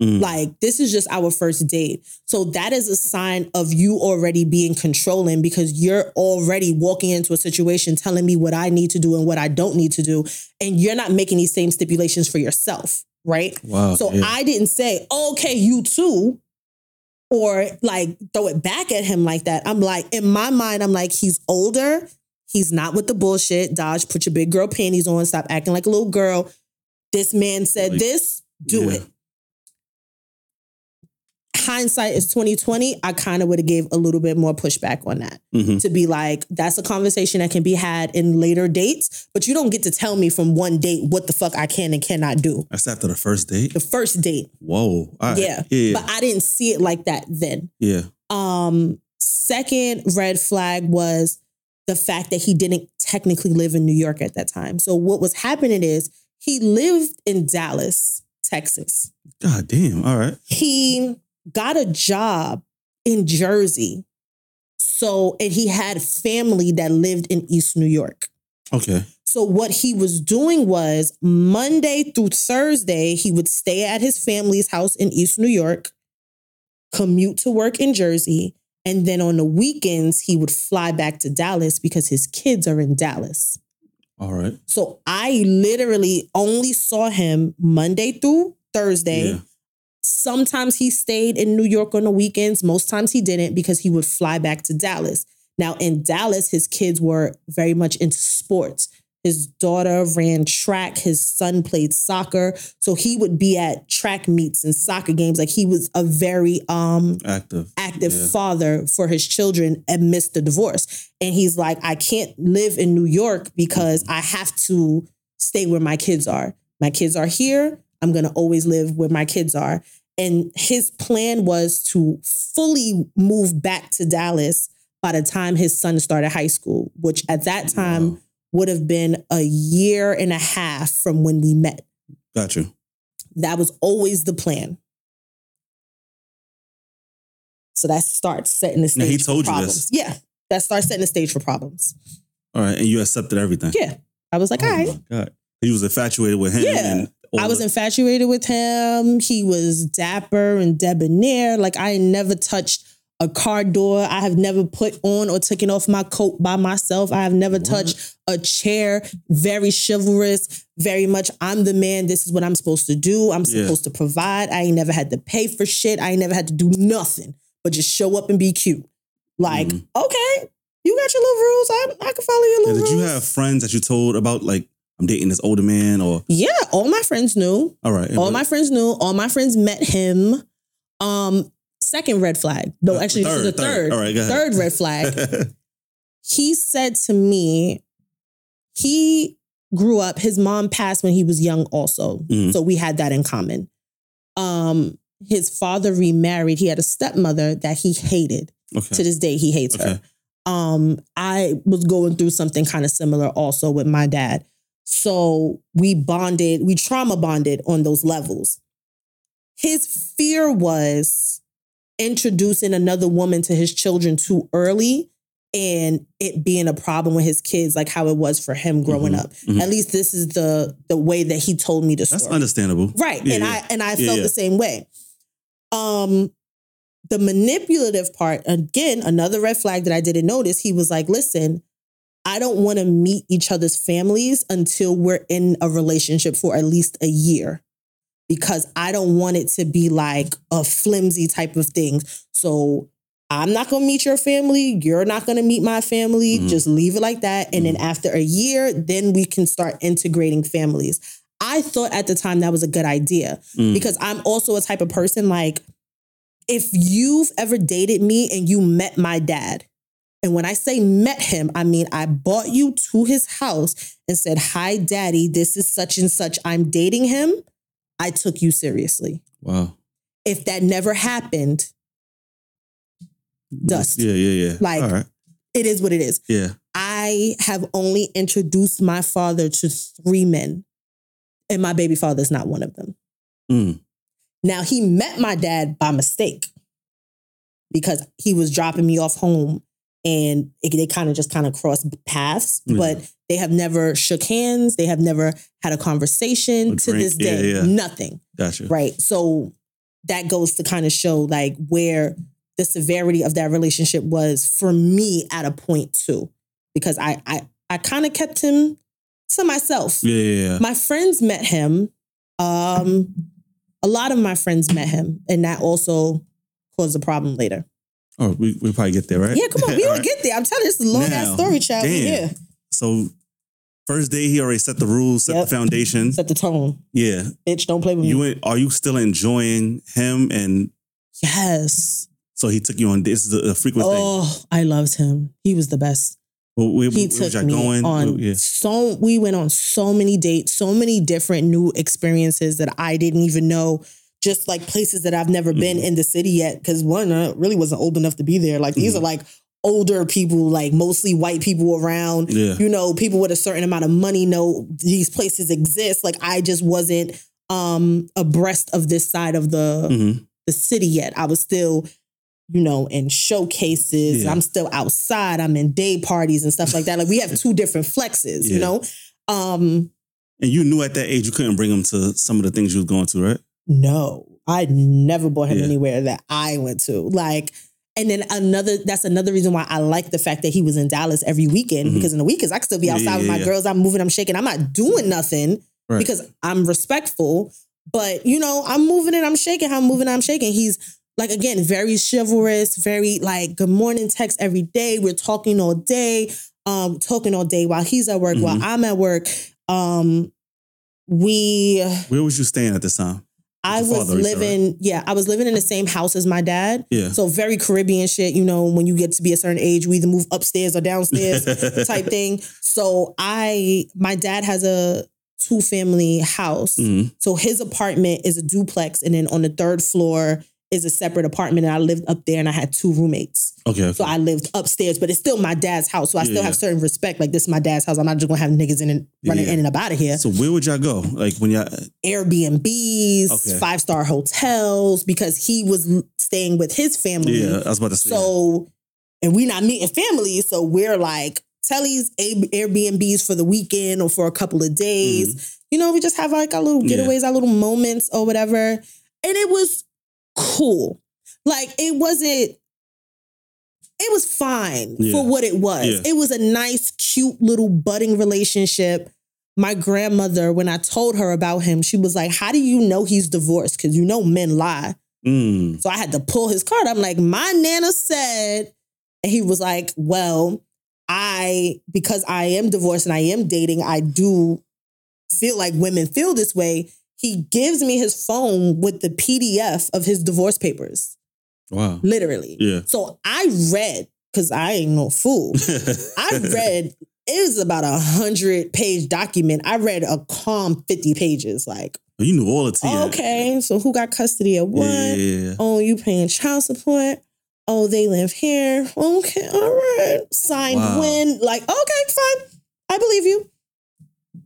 Mm. Like, this is just our first date. So, that is a sign of you already being controlling because you're already walking into a situation telling me what I need to do and what I don't need to do. And you're not making these same stipulations for yourself, right? wow. So, yeah. I didn't say, okay, you too. Or like throw it back at him like that. I'm like, in my mind, I'm like, he's older. He's not with the bullshit. Daj, put your big girl panties on. Stop acting like a little girl. This man said Like, this, do yeah. it. Hindsight is 2020, I kind of would have gave a little bit more pushback on that. Mhm. To be like, that's a conversation that can be had in later dates, but you don't get to tell me from one date what the fuck I can and cannot do. That's after the first date. The first date, Whoa. Right. yeah. Yeah. But I didn't see it like that then. yeah. Um, second red flag was the fact that he didn't technically live in New York at that time. So what was happening is he lived in Dallas, Texas. God damn. All right. He got a job in Jersey. So, and he had family that lived in East New York. Okay. So what he was doing was Monday through Thursday, he would stay at his family's house in East New York, commute to work in Jersey, and then on the weekends he would fly back to Dallas because his kids are in Dallas. All right. So I literally only saw him Monday through Thursday. Yeah. Sometimes he stayed in New York on the weekends. Most times he didn't because he would fly back to Dallas. Now, in Dallas, his kids were very much into sports. His daughter ran track, his son played soccer. So he would be at track meets and soccer games. Like he was a very um Active. active Yeah. father for his children amidst the divorce. And he's like, I can't live in New York because I have to stay where my kids are. My kids are here. I'm going to always live where my kids are. And his plan was to fully move back to Dallas by the time his son started high school, which at that time Wow. would have been a year and a half from when we met. Gotcha. That was always the plan. So that starts setting the stage. Now, he for told you problems. this? Yeah, that starts setting the stage for problems. All right. And you accepted everything. Yeah, I was like, Oh all right. God. You was infatuated with him. Yeah. And I was infatuated with him. He was dapper and debonair. Like I never touched a car door. I have never put on or taken off my coat by myself. I have never What? touched a chair. Very chivalrous. Very much. I'm the man. This is what I'm supposed to do. I'm Yeah. supposed to provide. I ain't never had to pay for shit. I ain't never had to do nothing but just show up and be cute. Like Mhm. okay, you got your little rules. I I can follow your little did you have friends that you told about like I'm dating this older man or yeah, all my friends knew. all right. All but- my friends knew. All my friends met him. Um, second red flag. No, Uh, actually, this is the third. All right. Third red flag. he said to me, he grew up. His mom passed when he was young, also. Mhm. So we had that in common. Um, his father remarried. He had a stepmother that he hated. okay. To this day, he hates Okay. her. Um, I was going through something kind of similar also with my dad. So we bonded, we trauma bonded on those levels. His fear was introducing another woman to his children too early and it being a problem with his kids, like how it was for him growing Mhm, up. mhm. At least this is the the way that he told me the That's understandable. Right. Yeah, and yeah. I and I Yeah, felt the same way. Um the manipulative part, again, another red flag that I didn't notice, he was like, listen, I don't want to meet each other's families until we're in a relationship for at least a year. Because I don't want it to be like a flimsy type of thing. So I'm not gonna meet your family. You're not gonna meet my family. Mhm. Just leave it like that. And then after a year, then we can start integrating families. I thought at the time that was a good idea Mm. because I'm also a type of person like, if you've ever dated me and you met my dad, and when I say met him, I mean I brought you to his house and said, Hi, daddy, this is such and such. I'm dating him. I took you seriously. Wow. If that never happened, Dust. Yeah, yeah, yeah. Like- right. it is what it is. Yeah. I have only introduced my father to three men, and my baby father is not one of them. Mm. Now, he met my dad by mistake because he was dropping me off home and it, they kind of just kind of crossed paths, Yeah. but they have never shook hands. They have never had a conversation A to drink. this day. Yeah, yeah. Nothing. Gotcha. Right. So that goes to kind of show like where the severity of that relationship was for me at a point too, because I I I kind of kept him to myself. Yeah. My friends met him. Um, a lot of my friends met him, and that also caused a problem later. Oh, we we probably get there, right? Yeah, come on, we will right. get there. I'm telling you, it's a long ass story, child. We here. So first day he already set the rules, set Yep. the foundation. Set the tone, Yeah. bitch. Don't play with You me. are you still enjoying him and Yes. So he took you on. This is a, a frequent thing. Oh, I loved him. He was the best. Where, where, He took me going? on Yeah. so we went on so many dates, so many different new experiences that I didn't even know. Just like places that I've never been Mhm. in the city yet, because one I really wasn't old enough to be there. Like these Mhm. are like older people, like mostly white people around. Yeah. You know, people with a certain amount of money know these places exist. Like I just wasn't um abreast of this side of the hmm the city yet. I was still, you know, in showcases. Yeah. I'm still outside. I'm in day parties and stuff like that. Like we have two different flexes, Yeah. you know? Um, And you knew at that age you couldn't bring them to some of the things you was going to, right? No, I never brought him Yeah. anywhere that I went to. Like, and then another, that's another reason why I like the fact that he was in Dallas every weekend Mhm. because in the weekends I could still be outside yeah, with my girls. I'm moving, I'm shaking. I'm not doing nothing Right. because I'm respectful. But you know, I'm moving and I'm shaking. I'm moving, I'm shaking. He's like again, very chivalrous, very like good morning text every day. We're talking all day, um, talking all day while he's at work, while Mhm. I'm at work. Um, we Where was you staying at this time? I was father, you said, living, yeah, I was living in the same house as my dad. Yeah. So very Caribbean shit, you know, when you get to be a certain age, we either move upstairs or downstairs type thing. So I my dad has a two family house. Mhm. So his apartment is a duplex, and then on the third floor is a separate apartment. And I lived up there, and I had two roommates. Okay. okay. So I lived upstairs, but it's still my dad's house. So I still Yeah. have certain respect. Like this is my dad's house. I'm not just gonna have niggas in and running Yeah. in and up out of here. So where would y'all go? Like when y'all Airbnbs, Okay. five star hotels, because he was staying with his family. Yeah, I was about to say. So, and we not meeting families, so we're like Telly's Airbnbs for the weekend or for a couple of days. You know, we just have like our little Mm-hmm. Getaways, our little moments or whatever, and it was cool. Like it wasn't. It was fine Yeah. for what it was. Yeah. It was a nice, cute little budding relationship. My grandmother, when I told her about him, she was like, How do you know he's divorced? Because you know men lie. Mm. So I had to pull his card. I'm like, my nana said, and he was like, well, I, because I am divorced and I am dating, I do feel like women feel this way. He gives me his phone with the PDF of his divorce papers, Wow. literally. Yeah. So I read, because I ain't no fool. I read, it was about a hundred page document. I read a calm 50 pages. Like, oh, you knew all the tea. okay, so who got custody of what? Yeah. Oh, you paying child support? Oh, they live here. Okay, all right. Signed Wow. when? Like, okay, fine. I believe you.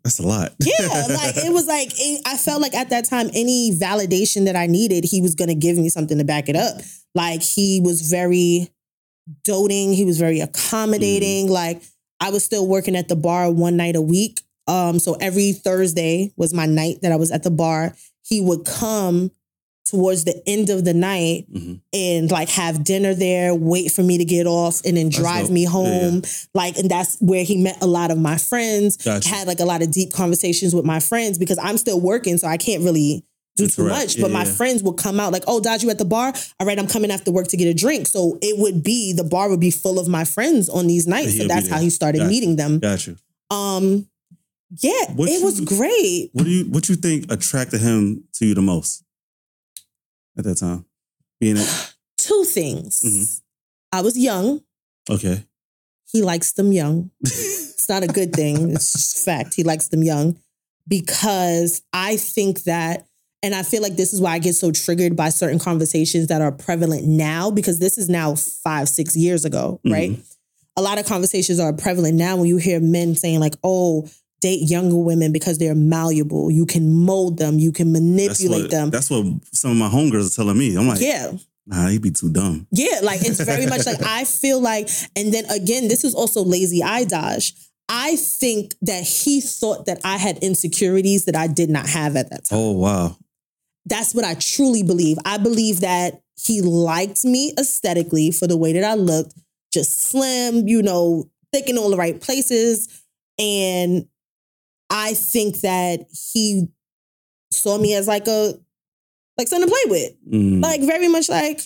That's a lot. Yeah, like it was like it- I felt like at that time, any validation that I needed, he was gonna give me something to back it up. Like he was very doting. He was very accommodating. Mm-hmm. Like I was still working at the bar one night a week. Um, so every Thursday was my night that I was at the bar. He would come towards the end of the night Mhm. and like have dinner there, wait for me to get off, and then drive me Yeah, home. Like, and that's where he met a lot of my friends. Gotcha. Had like a lot of deep conversations with my friends because I'm still working, so I can't really do too Interact. much. Yeah, but my yeah. friends would come out like, "Oh, Daj, you at the bar? All right, I'm coming after work to get a drink." So it would be the bar would be full of my friends on these nights. So that's how he started Gotcha. meeting them. Got you. Um, yeah, What it was great. What do you what you think attracted him to you the most at that time? Being a, Two things. Mhm. I was young. okay. He likes them young. It's not a good thing. It's just fact. He likes them young because I think that, and I feel like this is why I get so triggered by certain conversations that are prevalent now because this is now five, six years ago, right? A lot of conversations are prevalent now when you hear men saying, like, oh, date younger women because they're malleable. You can mold them, you can That's manipulate what, them. that's what some of my homegirls are telling me. I'm like, yeah. nah, he'd be too dumb. Yeah, like it's very much like I feel like, and then again, this is also lazy eye Daj. I think that he thought that I had insecurities that I did not have at that time. Oh wow. That's what I truly believe. I believe that he liked me aesthetically for the way that I looked, just slim, you know, thick in all the right places. And I think that he saw me as like a like something to play with Mm. like very much like,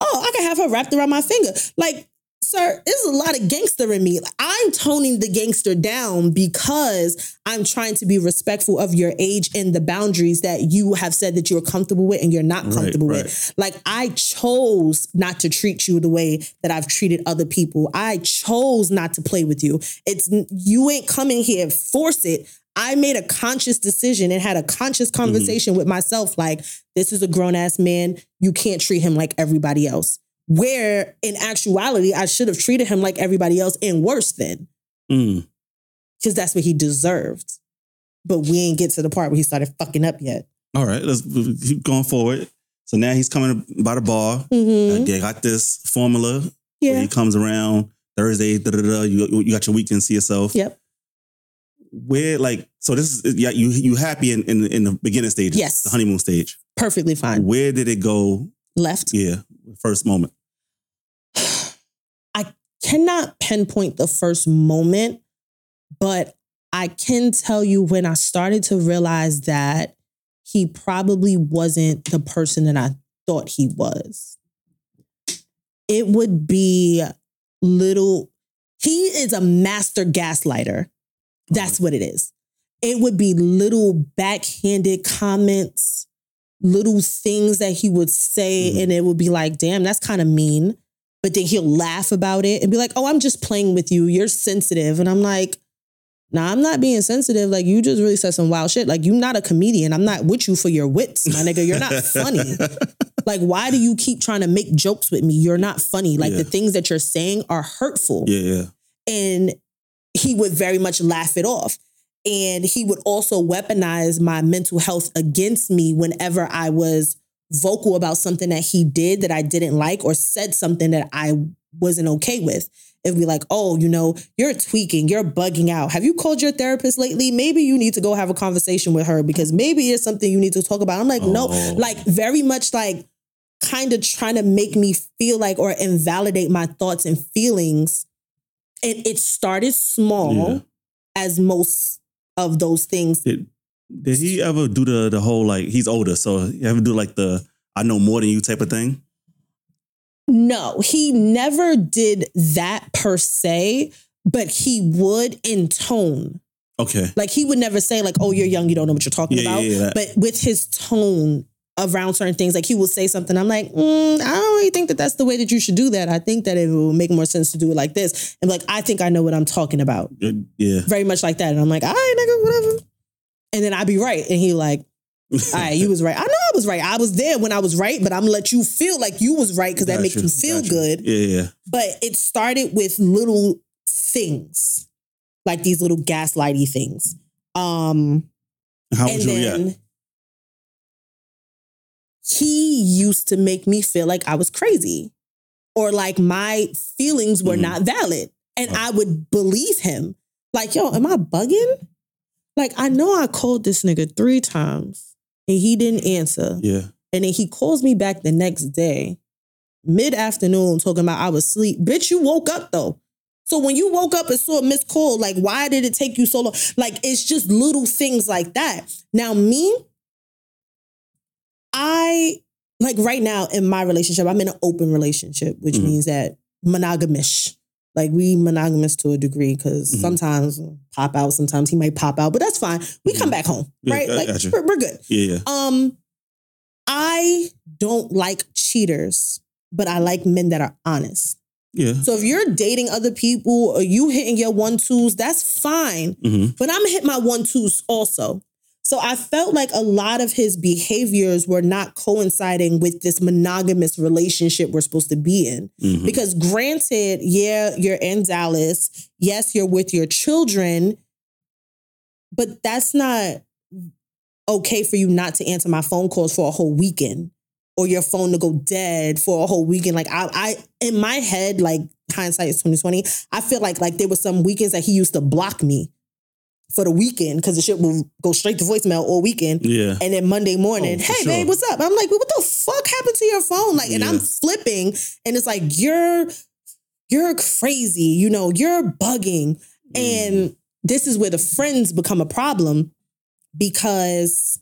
oh, I can have her wrapped around my finger. Like sir, there's a lot of gangster in me. Like, I'm toning the gangster down because I'm trying to be respectful of your age and the boundaries that you have said that you're comfortable with and you're not Right, comfortable right. with. Like I chose not to treat you the way that I've treated other people. I chose not to play with you. It's you ain't coming here force it. I made a conscious decision and had a conscious Mm-hmm. conversation with myself like this is a grown ass man. You can't treat him like everybody else. Where in actuality, I should have treated him like everybody else and worse than Mm. because that's what he deserved. But we ain't get to the part where he started fucking up yet. All right, let's keep going forward. So now he's coming by the bar. Mhm. Uh, got this formula where Yeah. he comes around Thursday. Da, da, da, you you got your weekend to yourself. Yep. Where like so this is yeah you you happy in in, in the beginning stage Yes. The honeymoon stage. Perfectly fine. Where did it go? Left. Yeah, first moment. I cannot pinpoint the first moment, but I can tell you when I started to realize that he probably wasn't the person that I thought he was. It would be little, he is a master gaslighter. That's what it is. It would be little backhanded comments, little things that he would say, Mhm. and it would be like, damn, that's kind of mean. But then he'll laugh about it and be like, oh, I'm just playing with you. You're sensitive. And I'm like, nah, I'm not being sensitive. Like, you just really said some wild shit. Like, you're not a comedian. I'm not with you for your wits, my nigga. You're not funny. Like, why do you keep trying to make jokes with me? You're not funny. Like, Yeah. the things that you're saying are hurtful yeah, yeah. and he would very much laugh it off. And he would also weaponize my mental health against me whenever I was vocal about something that he did that I didn't like or said something that I wasn't okay with. It'd be like, oh, you know, you're tweaking, you're bugging out. Have you called your therapist lately? Maybe you need to go have a conversation with her because maybe it's something you need to talk about. I'm like, no, Oh. like very much like kind of trying to make me feel like or invalidate my thoughts and feelings. And it started small, Yeah. as most of those things. Did did he ever do the the whole like he's older, so you ever do like the I know more than you type of thing? No, he never did that per se, but he would in tone. Okay. Like he would never say like, "Oh, you're young, you don't know what you're talking Yeah, yeah, about." yeah, that- But with his tone around certain things, like he will say something, I'm like, mm, I don't really think that that's the way that you should do that. I think that it will make more sense to do it like this. And like, I think I know what I'm talking about. Yeah. Very much like that. And I'm like, all right, nigga, whatever. And then I'd be right, and he like, all right, you was right. I know I was right. I was there when I was right, but I'm gonna let you feel like you was right because that makes me feel gotcha. good. Yeah, yeah. But it started with little things, like these little gaslighty things. Um, How would you then react? He used to make me feel like I was crazy or like my feelings were Mhm. not valid. And. I would believe him. Like, yo, am I bugging? Like, I know I called this nigga three times and he didn't answer. Yeah. And then he calls me back the next day, mid afternoon, talking about I was asleep. Bitch, you woke up though. So when you woke up and saw a missed call, like, why did it take you so long? Like, it's just little things like that. Now, me, I like right now in my relationship, I'm in an open relationship, which Mhm. means that monogamish. Like we monogamous to a degree because Mhm. sometimes pop out, sometimes he might pop out, but that's fine. We come Mhm. back home, Yeah, right? Like gotcha. we're, we're good. Yeah, yeah. Um, I don't like cheaters, but I like men that are honest. Yeah. So if you're dating other people or you hitting your one twos, that's fine. hmm But I'm gonna hit my one twos also. So I felt like a lot of his behaviors were not coinciding with this monogamous relationship we're supposed to be in. hmm Because granted, yeah, you're in Dallas. Yes, you're with your children, but that's not okay for you not to answer my phone calls for a whole weekend or your phone to go dead for a whole weekend. Like I, I in my head, like hindsight is 2020, I feel like like there were some weekends that he used to block me for the weekend because the shit will go straight to voicemail all weekend. Yeah. And then Monday morning, Oh, hey sure. babe, what's up? I'm like, what the fuck happened to your phone? Like, and I'm flipping, and it's like you're you're crazy, you know, you're bugging. Mm-hmm. And this is where the friends become a problem because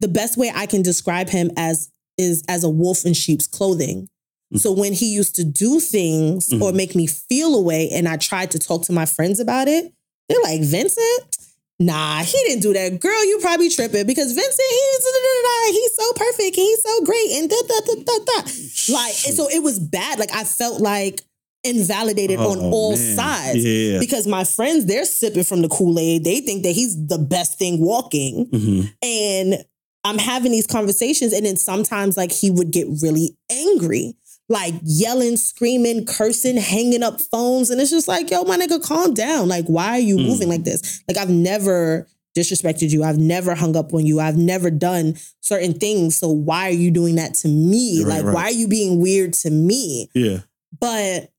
the best way I can describe him as is as a wolf in sheep's clothing. Mhm. So when he used to do things or Mhm. make me feel away and I tried to talk to my friends about it, they're like, Vincent? Nah, he didn't do that. Girl, you probably tripping because Vincent, he's, da, da, da, he's so perfect. He's so great. And da, da, da, da, da. Like, and so it was bad. Like I felt like invalidated on Oh, all man. sides Yeah. because my friends, they're sipping from the Kool-Aid. They think that he's the best thing walking. Mhm. And I'm having these conversations, and then sometimes like he would get really angry, like yelling, screaming, cursing, hanging up phones. And it's just like, yo, my nigga, calm down. Like, why are you Mm. moving like this? Like, I've never disrespected you. I've never hung up on you. I've never done certain things. So why are you doing that to me? Right, like, right. why are you being weird to me? Yeah. But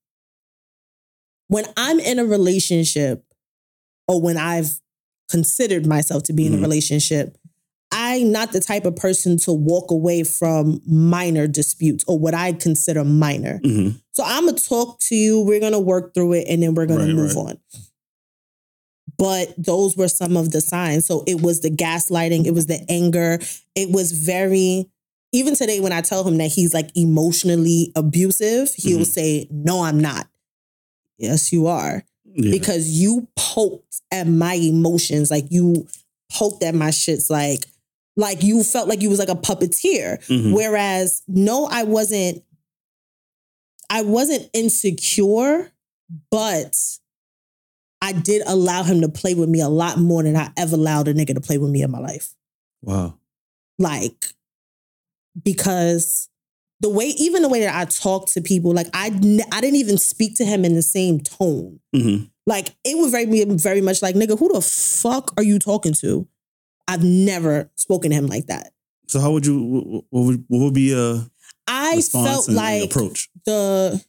when I'm in a relationship or when I've considered myself to be in a Mhm. relationship, I'm not the type of person to walk away from minor disputes or what I consider minor. hmm So I'm gonna talk to you, we're gonna work through it, and then we're gonna Right, move right. on. But those were some of the signs. So it was the gaslighting, it was the anger, it was very even today when I tell him that he's like emotionally abusive, he'll Mhm. say, No, I'm not. Yes, you are. Yeah. Because you poked at my emotions, like you poked at my shits, like like you felt like you was like a puppeteer. Mhm. Whereas, no, I wasn't. I wasn't insecure, but I did allow him to play with me a lot more than I ever allowed a nigga to play with me in my life. Wow. Like, because the way, even the way that I talk to people, like i i didn't even speak to him in the same tone. hmm Like it was very, be very much like, nigga, who the fuck are you talking to? I've never spoken to him like that. So how would you? What would, what would be a I felt like approach? the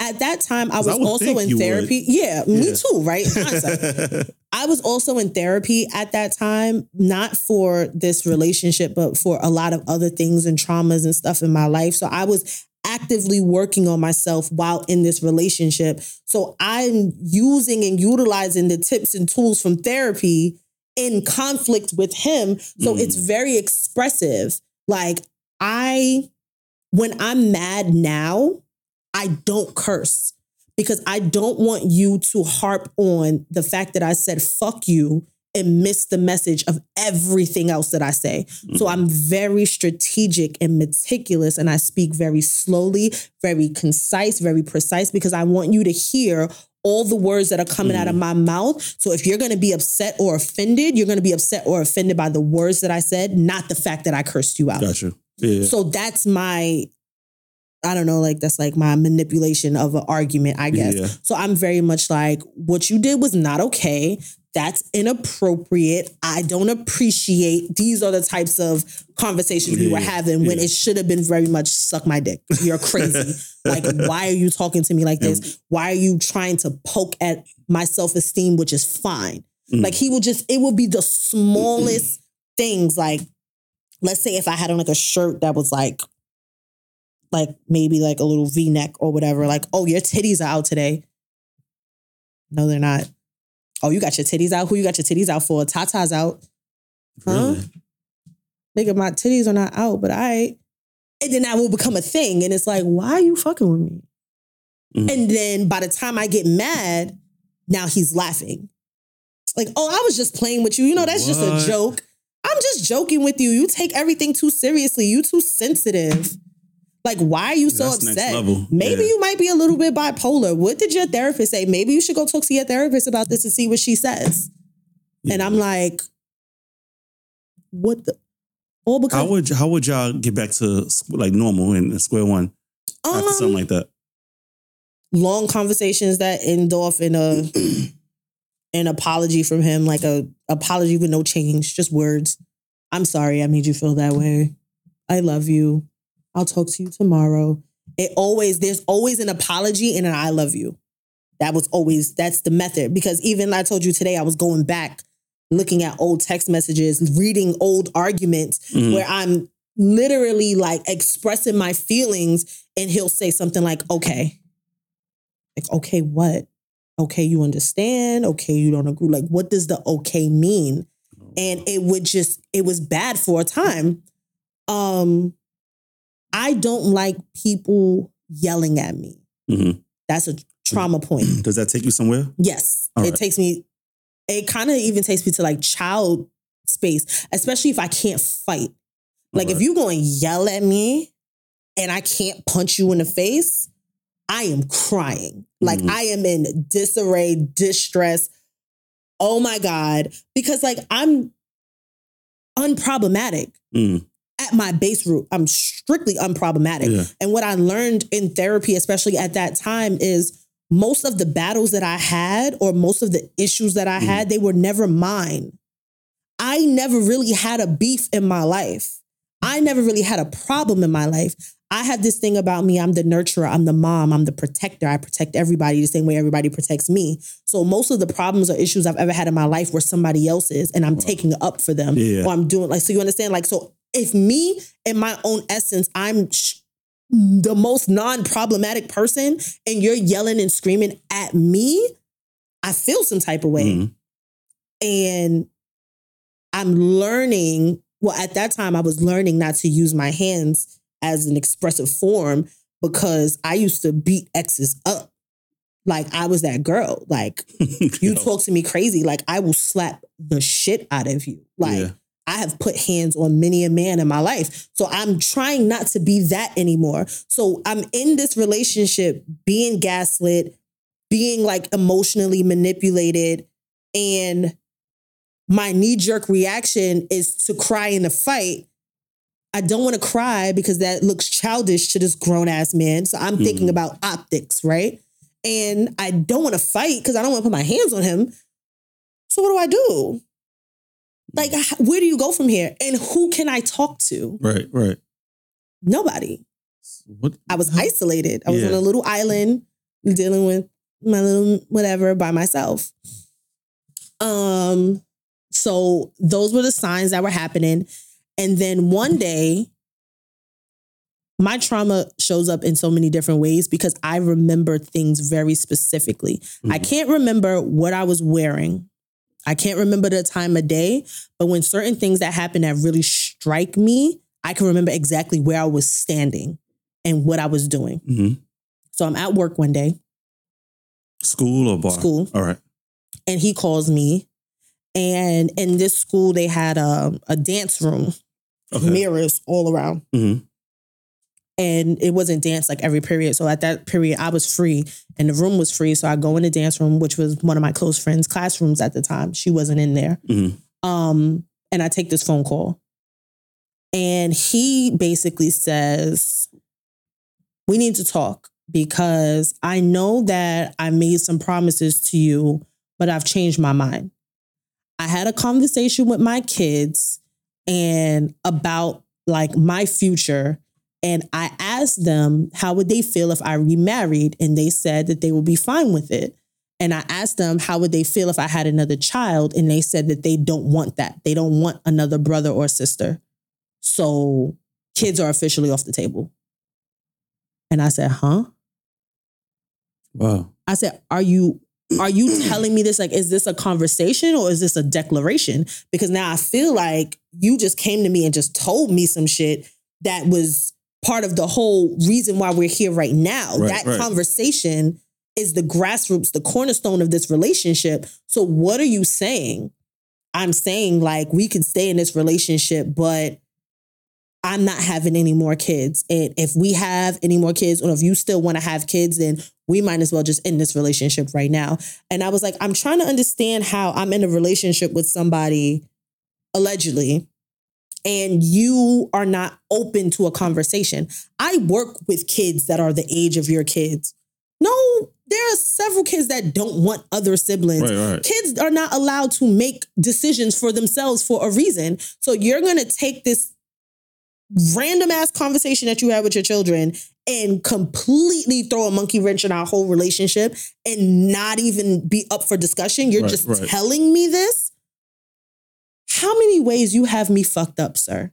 at that time I was would also in therapy. Yeah, me too, right? I was also in therapy at that time, not for this relationship, but for a lot of other things and traumas and stuff in my life. So I was actively working on myself while in this relationship. So I'm using and utilizing the tips and tools from therapy in conflict with him. So Mm. it's very expressive. Like I, when I'm mad now, I don't curse because I don't want you to harp on the fact that I said fuck you and miss the message of everything else that I say. So Mhm. I'm very strategic and meticulous and I speak very slowly, very concise, very precise because I want you to hear all the words that are coming out of mm. my mouth. So if you're going to be upset or offended, you're going to be upset or offended by the words that I said, not the fact that I cursed you out. Got you. Yeah. So that's my, I don't know, like that's like my manipulation of an argument, I guess. Yeah. So I'm very much like, what you did was not okay. That's inappropriate. I don't appreciate. These are the types of conversations we were having when yeah. it should have been very much suck my dick. You're crazy. like, why are you talking to me like this? Why are you trying to poke at my self esteem, which is fine? Mm. Like, he will just, it will be the smallest things. Like, let's say if I had on like a shirt that was like, like maybe like a little V neck or whatever, like, oh, your titties are out today. No, they're not. Oh, you got your titties out? Who you got your titties out for? Tata's out. Huh? Really? Nigga, my titties are not out, but I. And then that will become a thing. And it's like, why are you fucking with me? Mhm. And then by the time I get mad, now he's laughing. Like, oh, I was just playing with you. You know, that's just a joke. I'm just joking with you. You take everything too seriously. You too sensitive. Like, why are you so That's upset? Maybe Yeah. you might be a little bit bipolar. What did your therapist say? Maybe you should go talk to your therapist about this and see what she says. And I'm like, what the? All because how would how would y'all get back to like normal and square one after um, something like that? long conversations that end off in a an apology from him, like a apology with no change, just words. I'm sorry I made you feel that way. I love you. I'll talk to you tomorrow. It always there's always an apology and an I love you. That was always that's the method because even I told you today I was going back looking at old text messages, reading old arguments Mhm. where I'm literally like expressing my feelings and he'll say something like, okay. Like, okay, what? Okay, you understand. Okay, you don't agree. Like, what does the okay mean? And it would just, it was bad for a time. Um, I don't like people yelling at me. Mhm. That's a trauma point. Does that take you somewhere? Yes. All it right. takes me, it kind of even takes me to like child space, especially if I can't fight. Like if Alright. you go and yell at me and I can't punch you in the face, I am crying. Like Mhm. I am in disarray, distress. Oh my God. Because like I'm unproblematic Mm, at my base root. I'm strictly unproblematic. yeah. And what I learned in therapy, especially at that time, is most of the battles that I had or most of the issues that I Mhm. had, they were never mine. I never really had a beef in my life. I never really had a problem in my life. I have this thing about me. I'm the nurturer. I'm the mom. I'm the protector. I protect everybody the same way everybody protects me. So most of the problems or issues I've ever had in my life were somebody else's, and I'm Wow. taking up for them Yeah. or I'm doing like so you understand like so if me in my own essence I'm sh- the most non-problematic person and you're yelling and screaming at me I feel some type of way. Mhm. and I'm learning well at that time I was learning not to use my hands as an expressive form because I used to beat exes up. Like I was that girl. Like you talk to me crazy like I will slap the shit out of you. Like Yeah. I have put hands on many a man in my life. So I'm trying not to be that anymore. So I'm in this relationship being gaslit, being like emotionally manipulated, and my knee jerk reaction is to cry in a fight. I don't want to cry because that looks childish to this grown ass man. So I'm thinking Mhm. about optics, right? And I don't want to fight because I don't want to put my hands on him. So what do I do? Like, where do you go from here? And who can I talk to? Right, right. Nobody. What? I was isolated. I was on a little island dealing with my little whatever by myself. Um, so those were the signs that were happening. And then one day, my trauma shows up in so many different ways because I remember things very specifically. I Mhm. can't remember what I was wearing. I can't remember the time of day, but when certain things that happen that really strike me, I can remember exactly where I was standing and what I was doing. Mhm. So I'm at work one day School or bar? School. All right. and he calls me. And in this school, they had a, a dance room, Okay. mirrors all around. Mhm. And it wasn't dance like every period. So at that period, I was free and the room was free. So I go in the dance room, which was one of my close friends' classrooms at the time. She wasn't in there. Mhm. Um, and I take this phone call. And he basically says, We need to talk because I know that I made some promises to you, but I've changed my mind. I had a conversation with my kids and about like my future. And I asked them how would they feel if I remarried, and they said that they would be fine with it. And I asked them how would they feel if I had another child, and they said that they don't want that. They don't want another brother or sister. So kids are officially off the table. And I said, "Huh?" Wow. I said, "Are you are you telling me this like is this a conversation or is this a declaration? Because now I feel like you just came to me and just told me some shit that was part of the whole reason why we're here right now. Right, that right. conversation is the grassroots, the cornerstone of this relationship. So what are you saying? I'm saying like we can stay in this relationship, but I'm not having any more kids. And if we have any more kids, or if you still want to have kids, then we might as well just end this relationship right now. And I was like, I'm trying to understand how I'm in a relationship with somebody allegedly, and you are not open to a conversation. I work with kids that are the age of your kids. No, there are several kids that don't want other siblings Right, right. kids are not allowed to make decisions for themselves for a reason. So you're going to take this random ass conversation that you had with your children and completely throw a monkey wrench in our whole relationship and not even be up for discussion. You're Right, just telling me this. How many ways you have me fucked up, sir?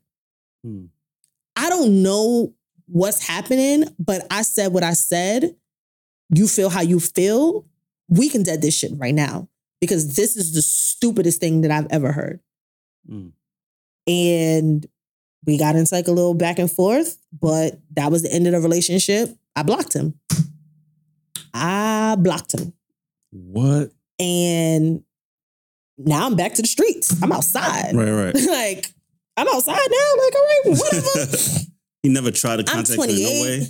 Hmm. I don't know what's happening, but I said what I said. You feel how you feel. We can dead this shit right now because this is the stupidest thing that I've ever heard. Mm. And we got into like a little back and forth, but that was the end of the relationship. I blocked him. I blocked him. What? And now I'm back to the streets. I'm outside. Right, right. like, I'm outside now. Like, all right, whatever. he never tried to contact me in no way.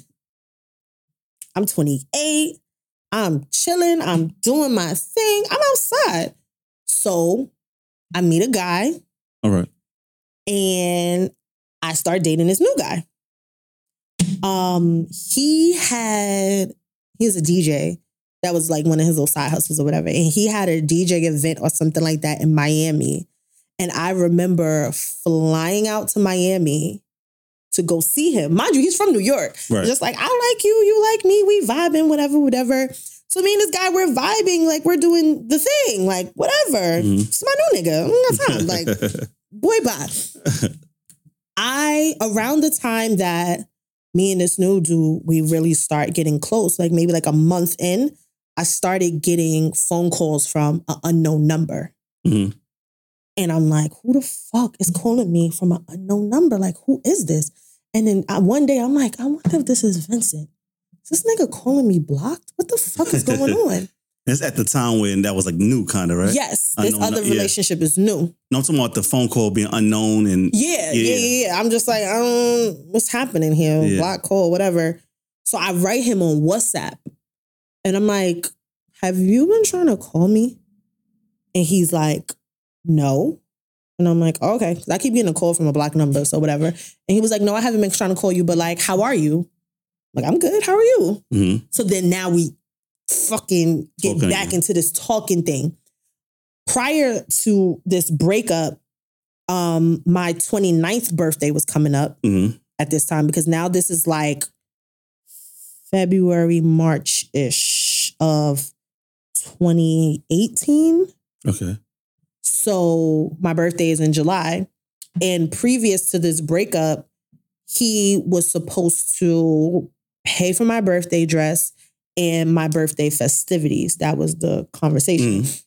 I'm 28. I'm chilling. I'm doing my thing. I'm outside. So I meet a guy All right. and I start dating this new guy. Um, he had he was a DJ. That was like one of his little side hustles or whatever. And he had a DJ event or something like that in Miami. And I remember flying out to Miami to go see him. Mind you, he's from New York. Right. Just like, I like you, you like me, we vibing, whatever, whatever. So me and this guy, we're vibing, like we're doing the thing, like whatever. Mhm. It's my new nigga. I don't got time. Like, boy, bye. I around the time that me and this new dude we really start getting close, like maybe like a month in, I started getting phone calls from an unknown number. Mhm. And I'm like, who the fuck is calling me from an unknown number? Like, who is this? And then I, one day I'm like, I wonder if this is Vincent. Is this nigga calling me blocked? What the fuck is going on? It's at the time when that was like new, kind of, right? Yes, this Unknown, other yeah. relationship is new. No, I'm talking about the phone call being unknown and Yeah, yeah, Yeah. yeah, yeah. I'm just like, um, what's happening here? Yeah. Block call, whatever. So I write him on WhatsApp, and I'm like, "Have you been trying to call me?" And he's like, "No." And I'm like, oh, "Okay," I keep getting a call from a black number, so whatever. And he was like, "No, I haven't been trying to call you, but like, how are you?" I'm like, I'm good. How are you? Mhm. So then now we fucking get Talking back into this talking thing. Prior to this breakup, um, my 29th birthday was coming up Mhm. at this time because now this is like February, March ish of 2018. Okay. So my birthday is in July. And previous to this breakup, he was supposed to pay for my birthday dress and my birthday festivities. That was the conversation. Mm.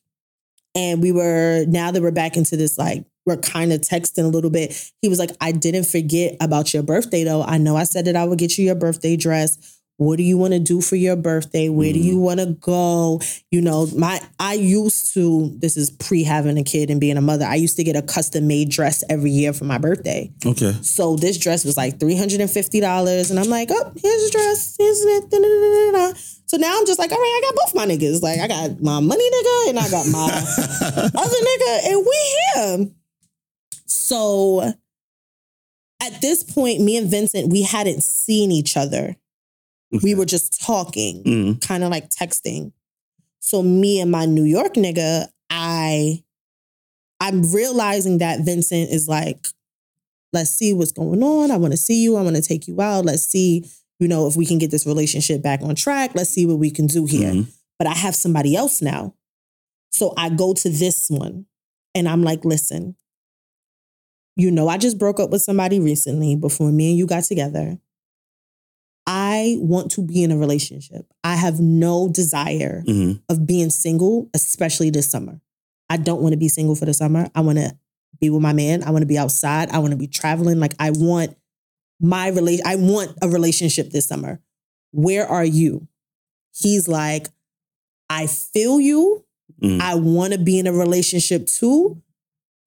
And we were, now that we're back into this, like, we're kind of texting a little bit. He was like, I didn't forget about your birthday though. I know I said that I would get you your birthday dress. What do you want to do for your birthday? Where do you mm. want to go? You know, my I used to, this is pre having a kid and being a mother. I used to get a custom made dress every year for my birthday. Okay. So this dress was like $350. And I'm like, oh, here's the dress. Here's it. da-da-da-da-da. So now I'm just like, all right, I got both my niggas. Like I got my money nigga and I got my other nigga, and we here. So at this point, me and Vincent, we hadn't seen each other. We were just talking, Mhm. kind of like texting. So me and my New York nigga, I I'm realizing that Vincent is like, let's see what's going on. I want to see you. I want to take you out. Let's see, you know, if we can get this relationship back on track. Let's see what we can do here Mhm. but I have somebody else now. So I go to this one and I'm like, listen, you know, I just broke up with somebody recently before me and you got together. I want to be in a relationship. I have no desire Mhm. of being single, especially this summer. I don't want to be single for the summer. I want to be with my man. I want to be outside. I want to be traveling. Like I want my relation. I want a relationship this summer. Where are you? He's like, I feel you. Mhm. I want to be in a relationship too,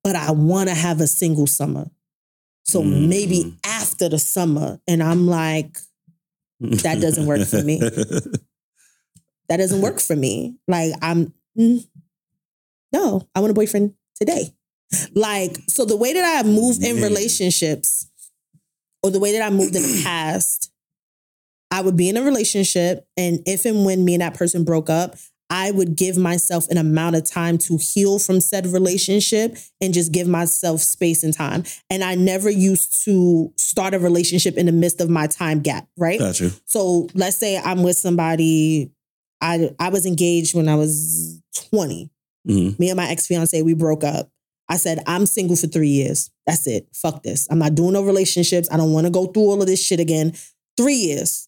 but I want to have a single summer. So Mm. maybe after the summer. And I'm like, That doesn't work for me. that doesn't work for me. Like, I'm, mm, no, I want a boyfriend today. Like, so the way that I move in relationships, or the way that I moved in the past, I would be in a relationship, and if and when me and that person broke up, I would give myself an amount of time to heal from said relationship and just give myself space and time. And I never used to start a relationship in the midst of my time gap, right? Got you. So let's say I'm with somebody. I I was engaged when I was 20. Mhm. Me and my ex fiance, we broke up. I said, I'm single for three years. That's it. Fuck this. I'm not doing no relationships. I don't want to go through all of this shit again. Three years.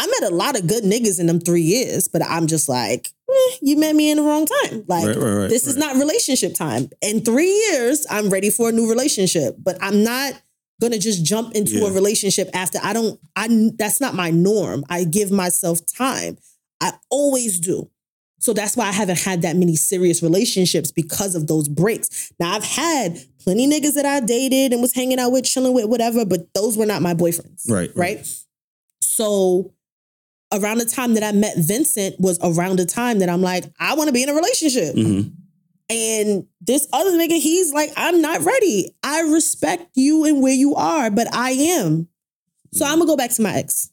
I met a lot of good niggas in them three years, but I'm just like, eh, you met me in the wrong time. Like, Right, right, right, this is not relationship time. In three years, I'm ready for a new relationship, but I'm not gonna just jump into Yeah. a relationship after I don't I that's not my norm. I give myself time. I always do. So that's why I haven't had that many serious relationships because of those breaks. Now I've had plenty niggas that I dated and was hanging out with, chilling with, whatever, but those were not my boyfriends. Right, right. Right. So around the time that I met Vincent was around the time that I'm like, I want to be in a relationship. Mhm. And this other nigga, he's like, I'm not ready. I respect you and where you are, but I am. So I'm gonna go back to my ex.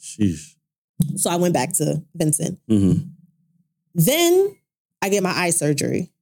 Sheesh. So I went back to Vincent. Mhm. Then I get my eye surgery.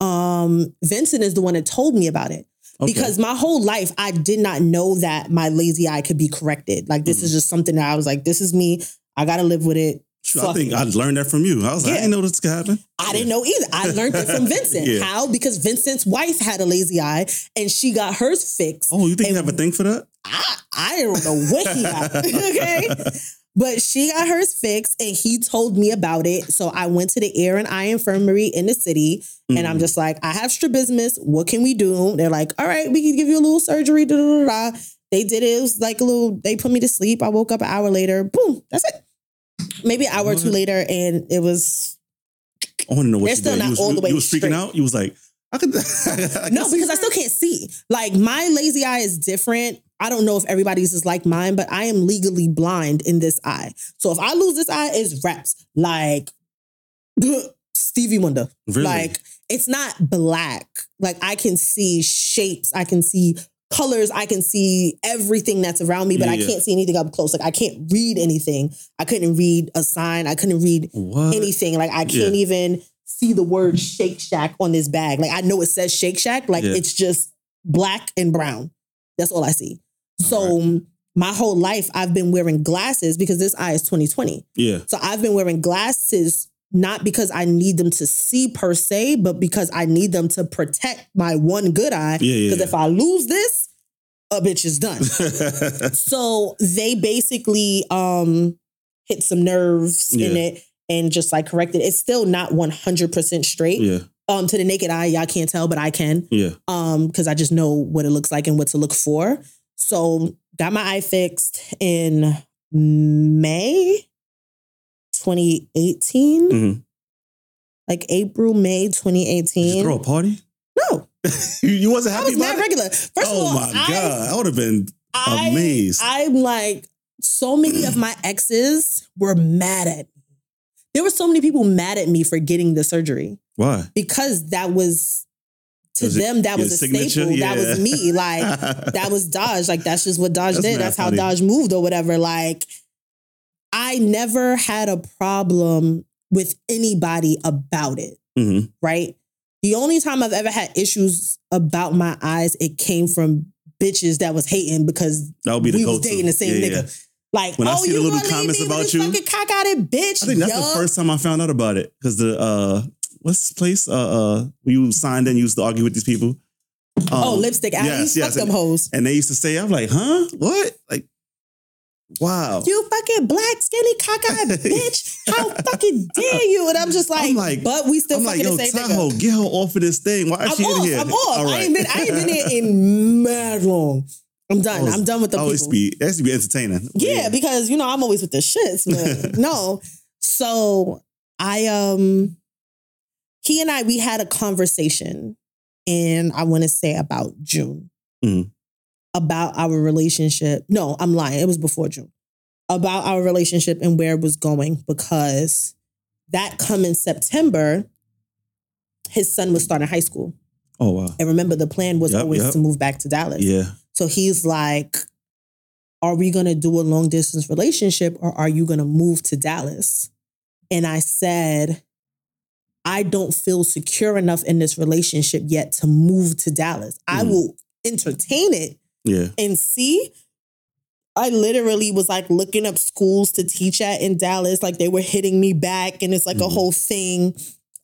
Um, Vincent is the one that told me about it. Okay. Because my whole life, I did not know that my lazy eye could be corrected. Like, this is Mm-hmm. just something that I was like, this is me. I gotta live with it. Sure, I think. I learned that from you. I was like, I Yeah. didn't know this could happen. I didn't know either. I learned it from Vincent. Yeah. How? Because Vincent's wife had a lazy eye and she got hers fixed. Oh, you think you have a thing for that? I, I don't know what he got. okay. But she got hers fixed and he told me about it. So I went to the ear and eye infirmary in the city and Mm-hmm. I'm just like, I have strabismus. What can we do? They're like, all right, we can give you a little surgery. Da, da, da, da. They did it. It was like a little, they put me to sleep. I woke up an hour later. Boom. That's it. Maybe an hour or two later. And it was, I want to know what They're you still not you was, all the way you was freaking out. You was like, I could. I no, because I still can't see. Like my lazy eye is different. I don't know if everybody's is like mine, but I am legally blind in this eye. So if I lose this eye, it's reps. Like Stevie Wonder. Really? Like it's not black. Like I can see shapes, I can see colors, I can see everything that's around me, but I can't see anything up close. Like I can't read anything. I couldn't read a sign. I couldn't read what? anything. Like I can't even see the word Shake Shack on this bag. Like I know it says Shake Shack. Like Yeah. it's just black and brown. That's all I see. So my whole life I've been wearing glasses because this eye is 2020. Yeah. So I've been wearing glasses not because I need them to see per se, but because I need them to protect my one good eye. Yeah, yeah, Because yeah. if I lose this, a bitch is done. So they basically um hit some nerves in it and just like corrected. It's still not 100% straight. yeah. Um to the naked eye, y'all can't tell, but I can. Yeah. Um cuz I just know what it looks like and what to look for. So got my eye fixed in May 2018. Mhm. Like April, May Did 2018. you throw a party? no, you, wasn't I happy was about not it? regular. First of oh all, my I, god, I would have been I, amazed. I'm like, so many of my exes were mad at me. There were so many people mad at me for getting the surgery Why? because that was to them that was a signature? staple. That was me. Like that was Daj. Like that's just what Daj That's did. That's how funny. Daj moved or whatever. Like I never had a problem with anybody about it. Mhm. Right. The only time I've ever had issues about my eyes, it came from bitches that was hating because That would be the we was dating the same Yeah, nigga. yeah. Like, When I oh, see the little comments about you- fucking cock-outed bitch. I think that's the first time I found out about it because the uh, what's this place? Uh, uh, where you signed in, used to argue with these people. Oh, Um, lipstick alley. yes, Fuck yes. them hoes. And they used to say, I'm like, huh? What? Like, wow. You fucking black skinny cockeyed bitch. How fucking dare you? And I'm just like, I'm like- but we still I'm like, fucking yo, the same Tahoe, nigga. get her off of this thing. Why is I'm she in here? I'm off. All I ain't been I ain't been here in mad long. I'm done. I'm done with the always people. be that to be entertaining. Yeah, because you know I'm always with the shits. But no, so I um, he and I we had a conversation, and I want to say about June Mhm. about our relationship. No, I'm lying. It was before June about our relationship and where it was going because that come in September, his son was starting high school. oh wow. And remember, the plan was Yep, always yep. to move back to Dallas. Yeah. So he's like, Are we going to do a long distance relationship or are you going to move to Dallas? And I said, I don't feel secure enough in this relationship yet to move to Dallas. I Mhm. will entertain it Yeah. and see. I literally was like looking up schools to teach at in Dallas. Like they were hitting me back, and it's like a Mhm. whole thing.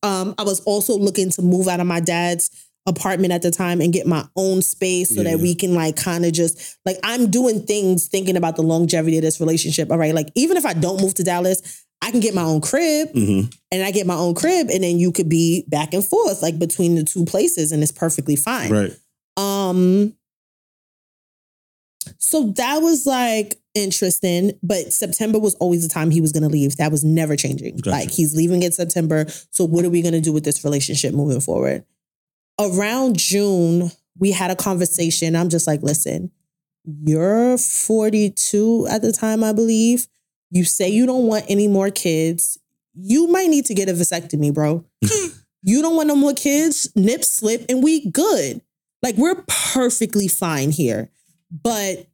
Um, I was also looking to move out of my dad's apartment at the time and get my own space so Yeah. that we can like kind of just like I'm doing things thinking about the longevity of this relationship. All right, like even if I don't move to Dallas, I can get my own crib hmm and I get my own crib, and then you could be back and forth like between the two places, and it's perfectly fine. Right. Um, So that was like interesting, but September was always the time he was going to leave. That was never changing. Gotcha. Like he's leaving in September. So what are we going to do with this relationship moving forward? Around June, we had a conversation. I'm just like, listen, you're 42 at the time, I believe. You say you don't want any more kids. You might need to get a vasectomy, bro. you don't want no more kids, nip slip, and we good. Like we're perfectly fine here. But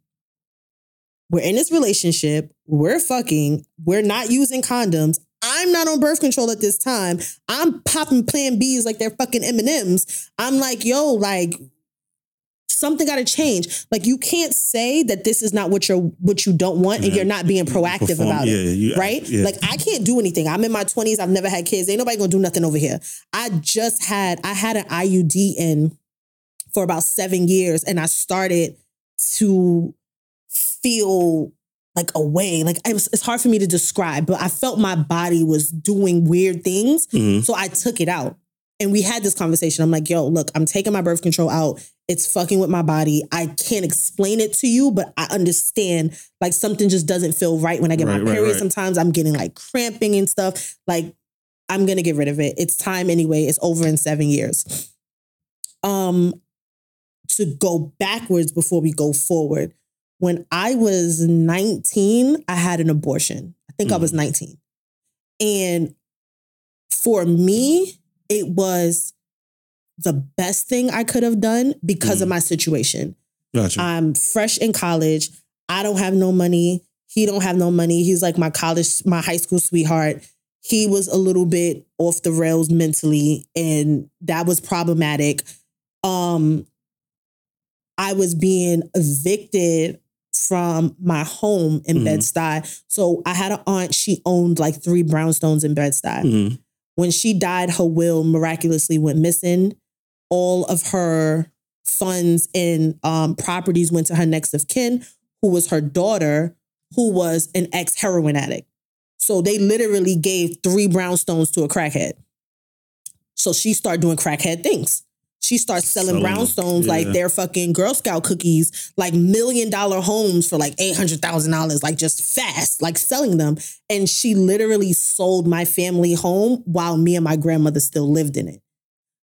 we're in this relationship, we're fucking, we're not using condoms. I'm not on birth control at this time. I'm popping plan Bs like they're fucking M&Ms. I'm like, yo, like something got to change. Like you can't say that this is not what you're what you don't want and Yeah. you're not being proactive Perform- about yeah, it. you- right? yeah. Like I can't do anything. I'm in my 20s. I've never had kids. Ain't nobody going to do nothing over here. I just had I had an IUD in for about 7 years and I started to feel like away. Like it was, it's hard for me to describe, but I felt my body was doing weird things. Mhm. So I took it out. And we had this conversation. I'm like, yo, look, I'm taking my birth control out. It's fucking with my body. I can't explain it to you, but I understand like something just doesn't feel right when I get Right, my right, period. right. Sometimes I'm getting like cramping and stuff. Like, I'm gonna get rid of it. It's time anyway. It's over in seven years. Um, to go backwards before we go forward. When I was 19, I had an abortion. I think I was 19. And for me, it was the best thing I could have done because of my situation. Gotcha. I'm fresh in college. I don't have no money. He don't have no money. He's like my college, my high school sweetheart. He was a little bit off the rails mentally, and that was problematic. Um, I was being evicted from my home in Mhm. Bed-Stuy. So I had an aunt, she owned like three brownstones in Bed-Stuy Mhm. when she died, her will miraculously went missing. All of her funds and um, properties went to her next of kin, who was her daughter, who was an ex heroin addict. So they literally gave three brownstones to a crackhead. So she started doing crackhead things. She starts selling brownstones like yeah. they're fucking Girl Scout cookies, like million dollar homes for like $800,000, like just fast, like selling them. And she literally sold my family home while me and my grandmother still lived in it.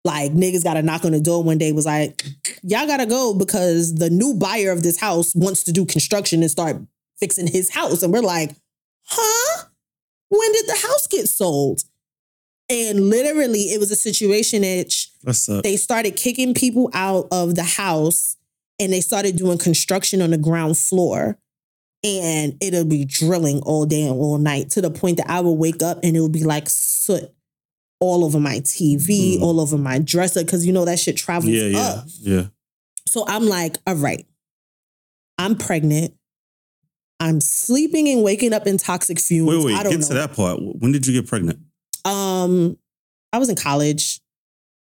Like niggas got a knock on the door one day, was like, y'all gotta go because the new buyer of this house wants to do construction and start fixing his house. And we're like, huh? When did the house get sold? And literally, it was a situation that That's up. they started kicking people out of the house and they started doing construction on the ground floor. And it'll be drilling all day and all night to the point that I will wake up and it will be like soot all over my TV, Mm. all over my dresser, because you know that shit travels Yeah, yeah, up. yeah. So I'm like, all right, I'm pregnant. I'm sleeping and waking up in toxic fumes. Wait, wait. I don't Get know. to that part. When did you get pregnant? Um, I was in college.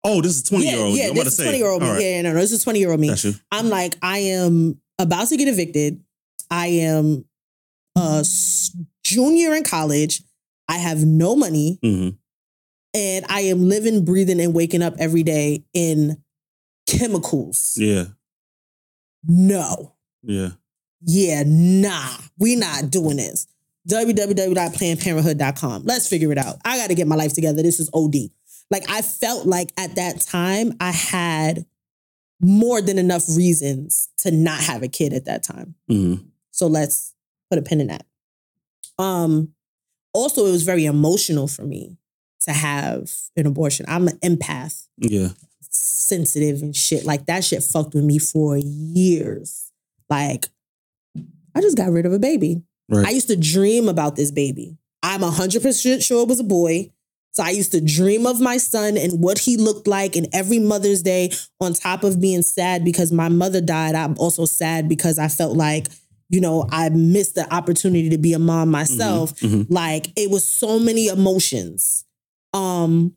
Oh, this is twenty yeah, year old. yeah, I'm this is 20 year old me. Right. Yeah, no, no, this is 20 year old me. I'm like, I am about to get evicted. I am a junior in college. I have no money. hmm And I am living, breathing, and waking up every day in chemicals. Yeah, No. yeah. Yeah, nah. We not doing this. www.plannedparenthood.com. Let's figure it out. I got to get my life together. This is OD. Like I felt like at that time I had more than enough reasons to not have a kid at that time. hmm So let's put a pin in that. Um also it was very emotional for me to have an abortion. I'm an empath Yeah. sensitive and shit. Like that shit fucked with me for years. Like, I just got rid of a baby. Right. I used to dream about this baby. I'm 100% sure it was a boy. So I used to dream of my son and what he looked like. And every Mother's Day, on top of being sad because my mother died, I'm also sad because I felt like, you know, I missed the opportunity to be a mom myself. Mhm. Like it was so many emotions. Um,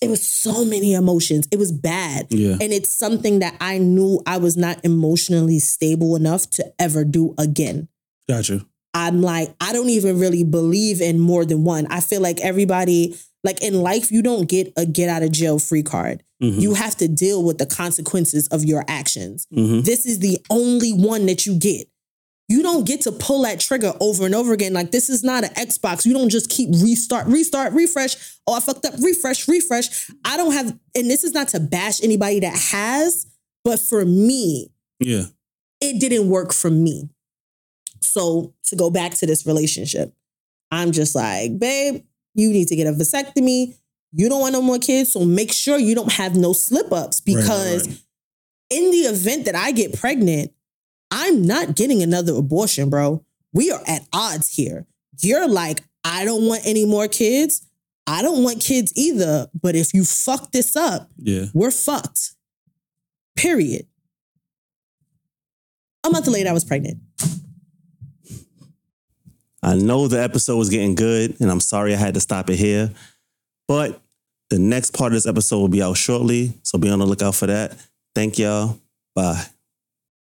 it was so many emotions. It was bad. Yeah. And it's something that I knew I was not emotionally stable enough to ever do again. Got you. I'm like, I don't even really believe in more than one. I feel like everybody Like in life, you don't get a get out of jail free card. Mhm. You have to deal with the consequences of your actions. Mhm. This is the only one that you get. You don't get to pull that trigger over and over again. Like this is not an Xbox. You don't just keep restart, restart, refresh. Oh, I fucked up. Refresh, refresh. I don't have, and this is not to bash anybody that has, but for me, Yeah. it didn't work for me. So to go back to this relationship, I'm just like, babe, you need to get a vasectomy. You don't want no more kids, so make sure you don't have no slip ups Right, right, because right. in the event that I get pregnant, I'm not getting another abortion, bro. We are at odds here. You're like, I don't want any more kids. I don't want kids either. But if you fuck this up, Yeah. we're fucked. Period. A month later, I was pregnant. I know the episode was getting good, and I'm sorry I had to stop it here. But the next part of this episode will be out shortly, so be on the lookout for that. Thank y'all. Bye.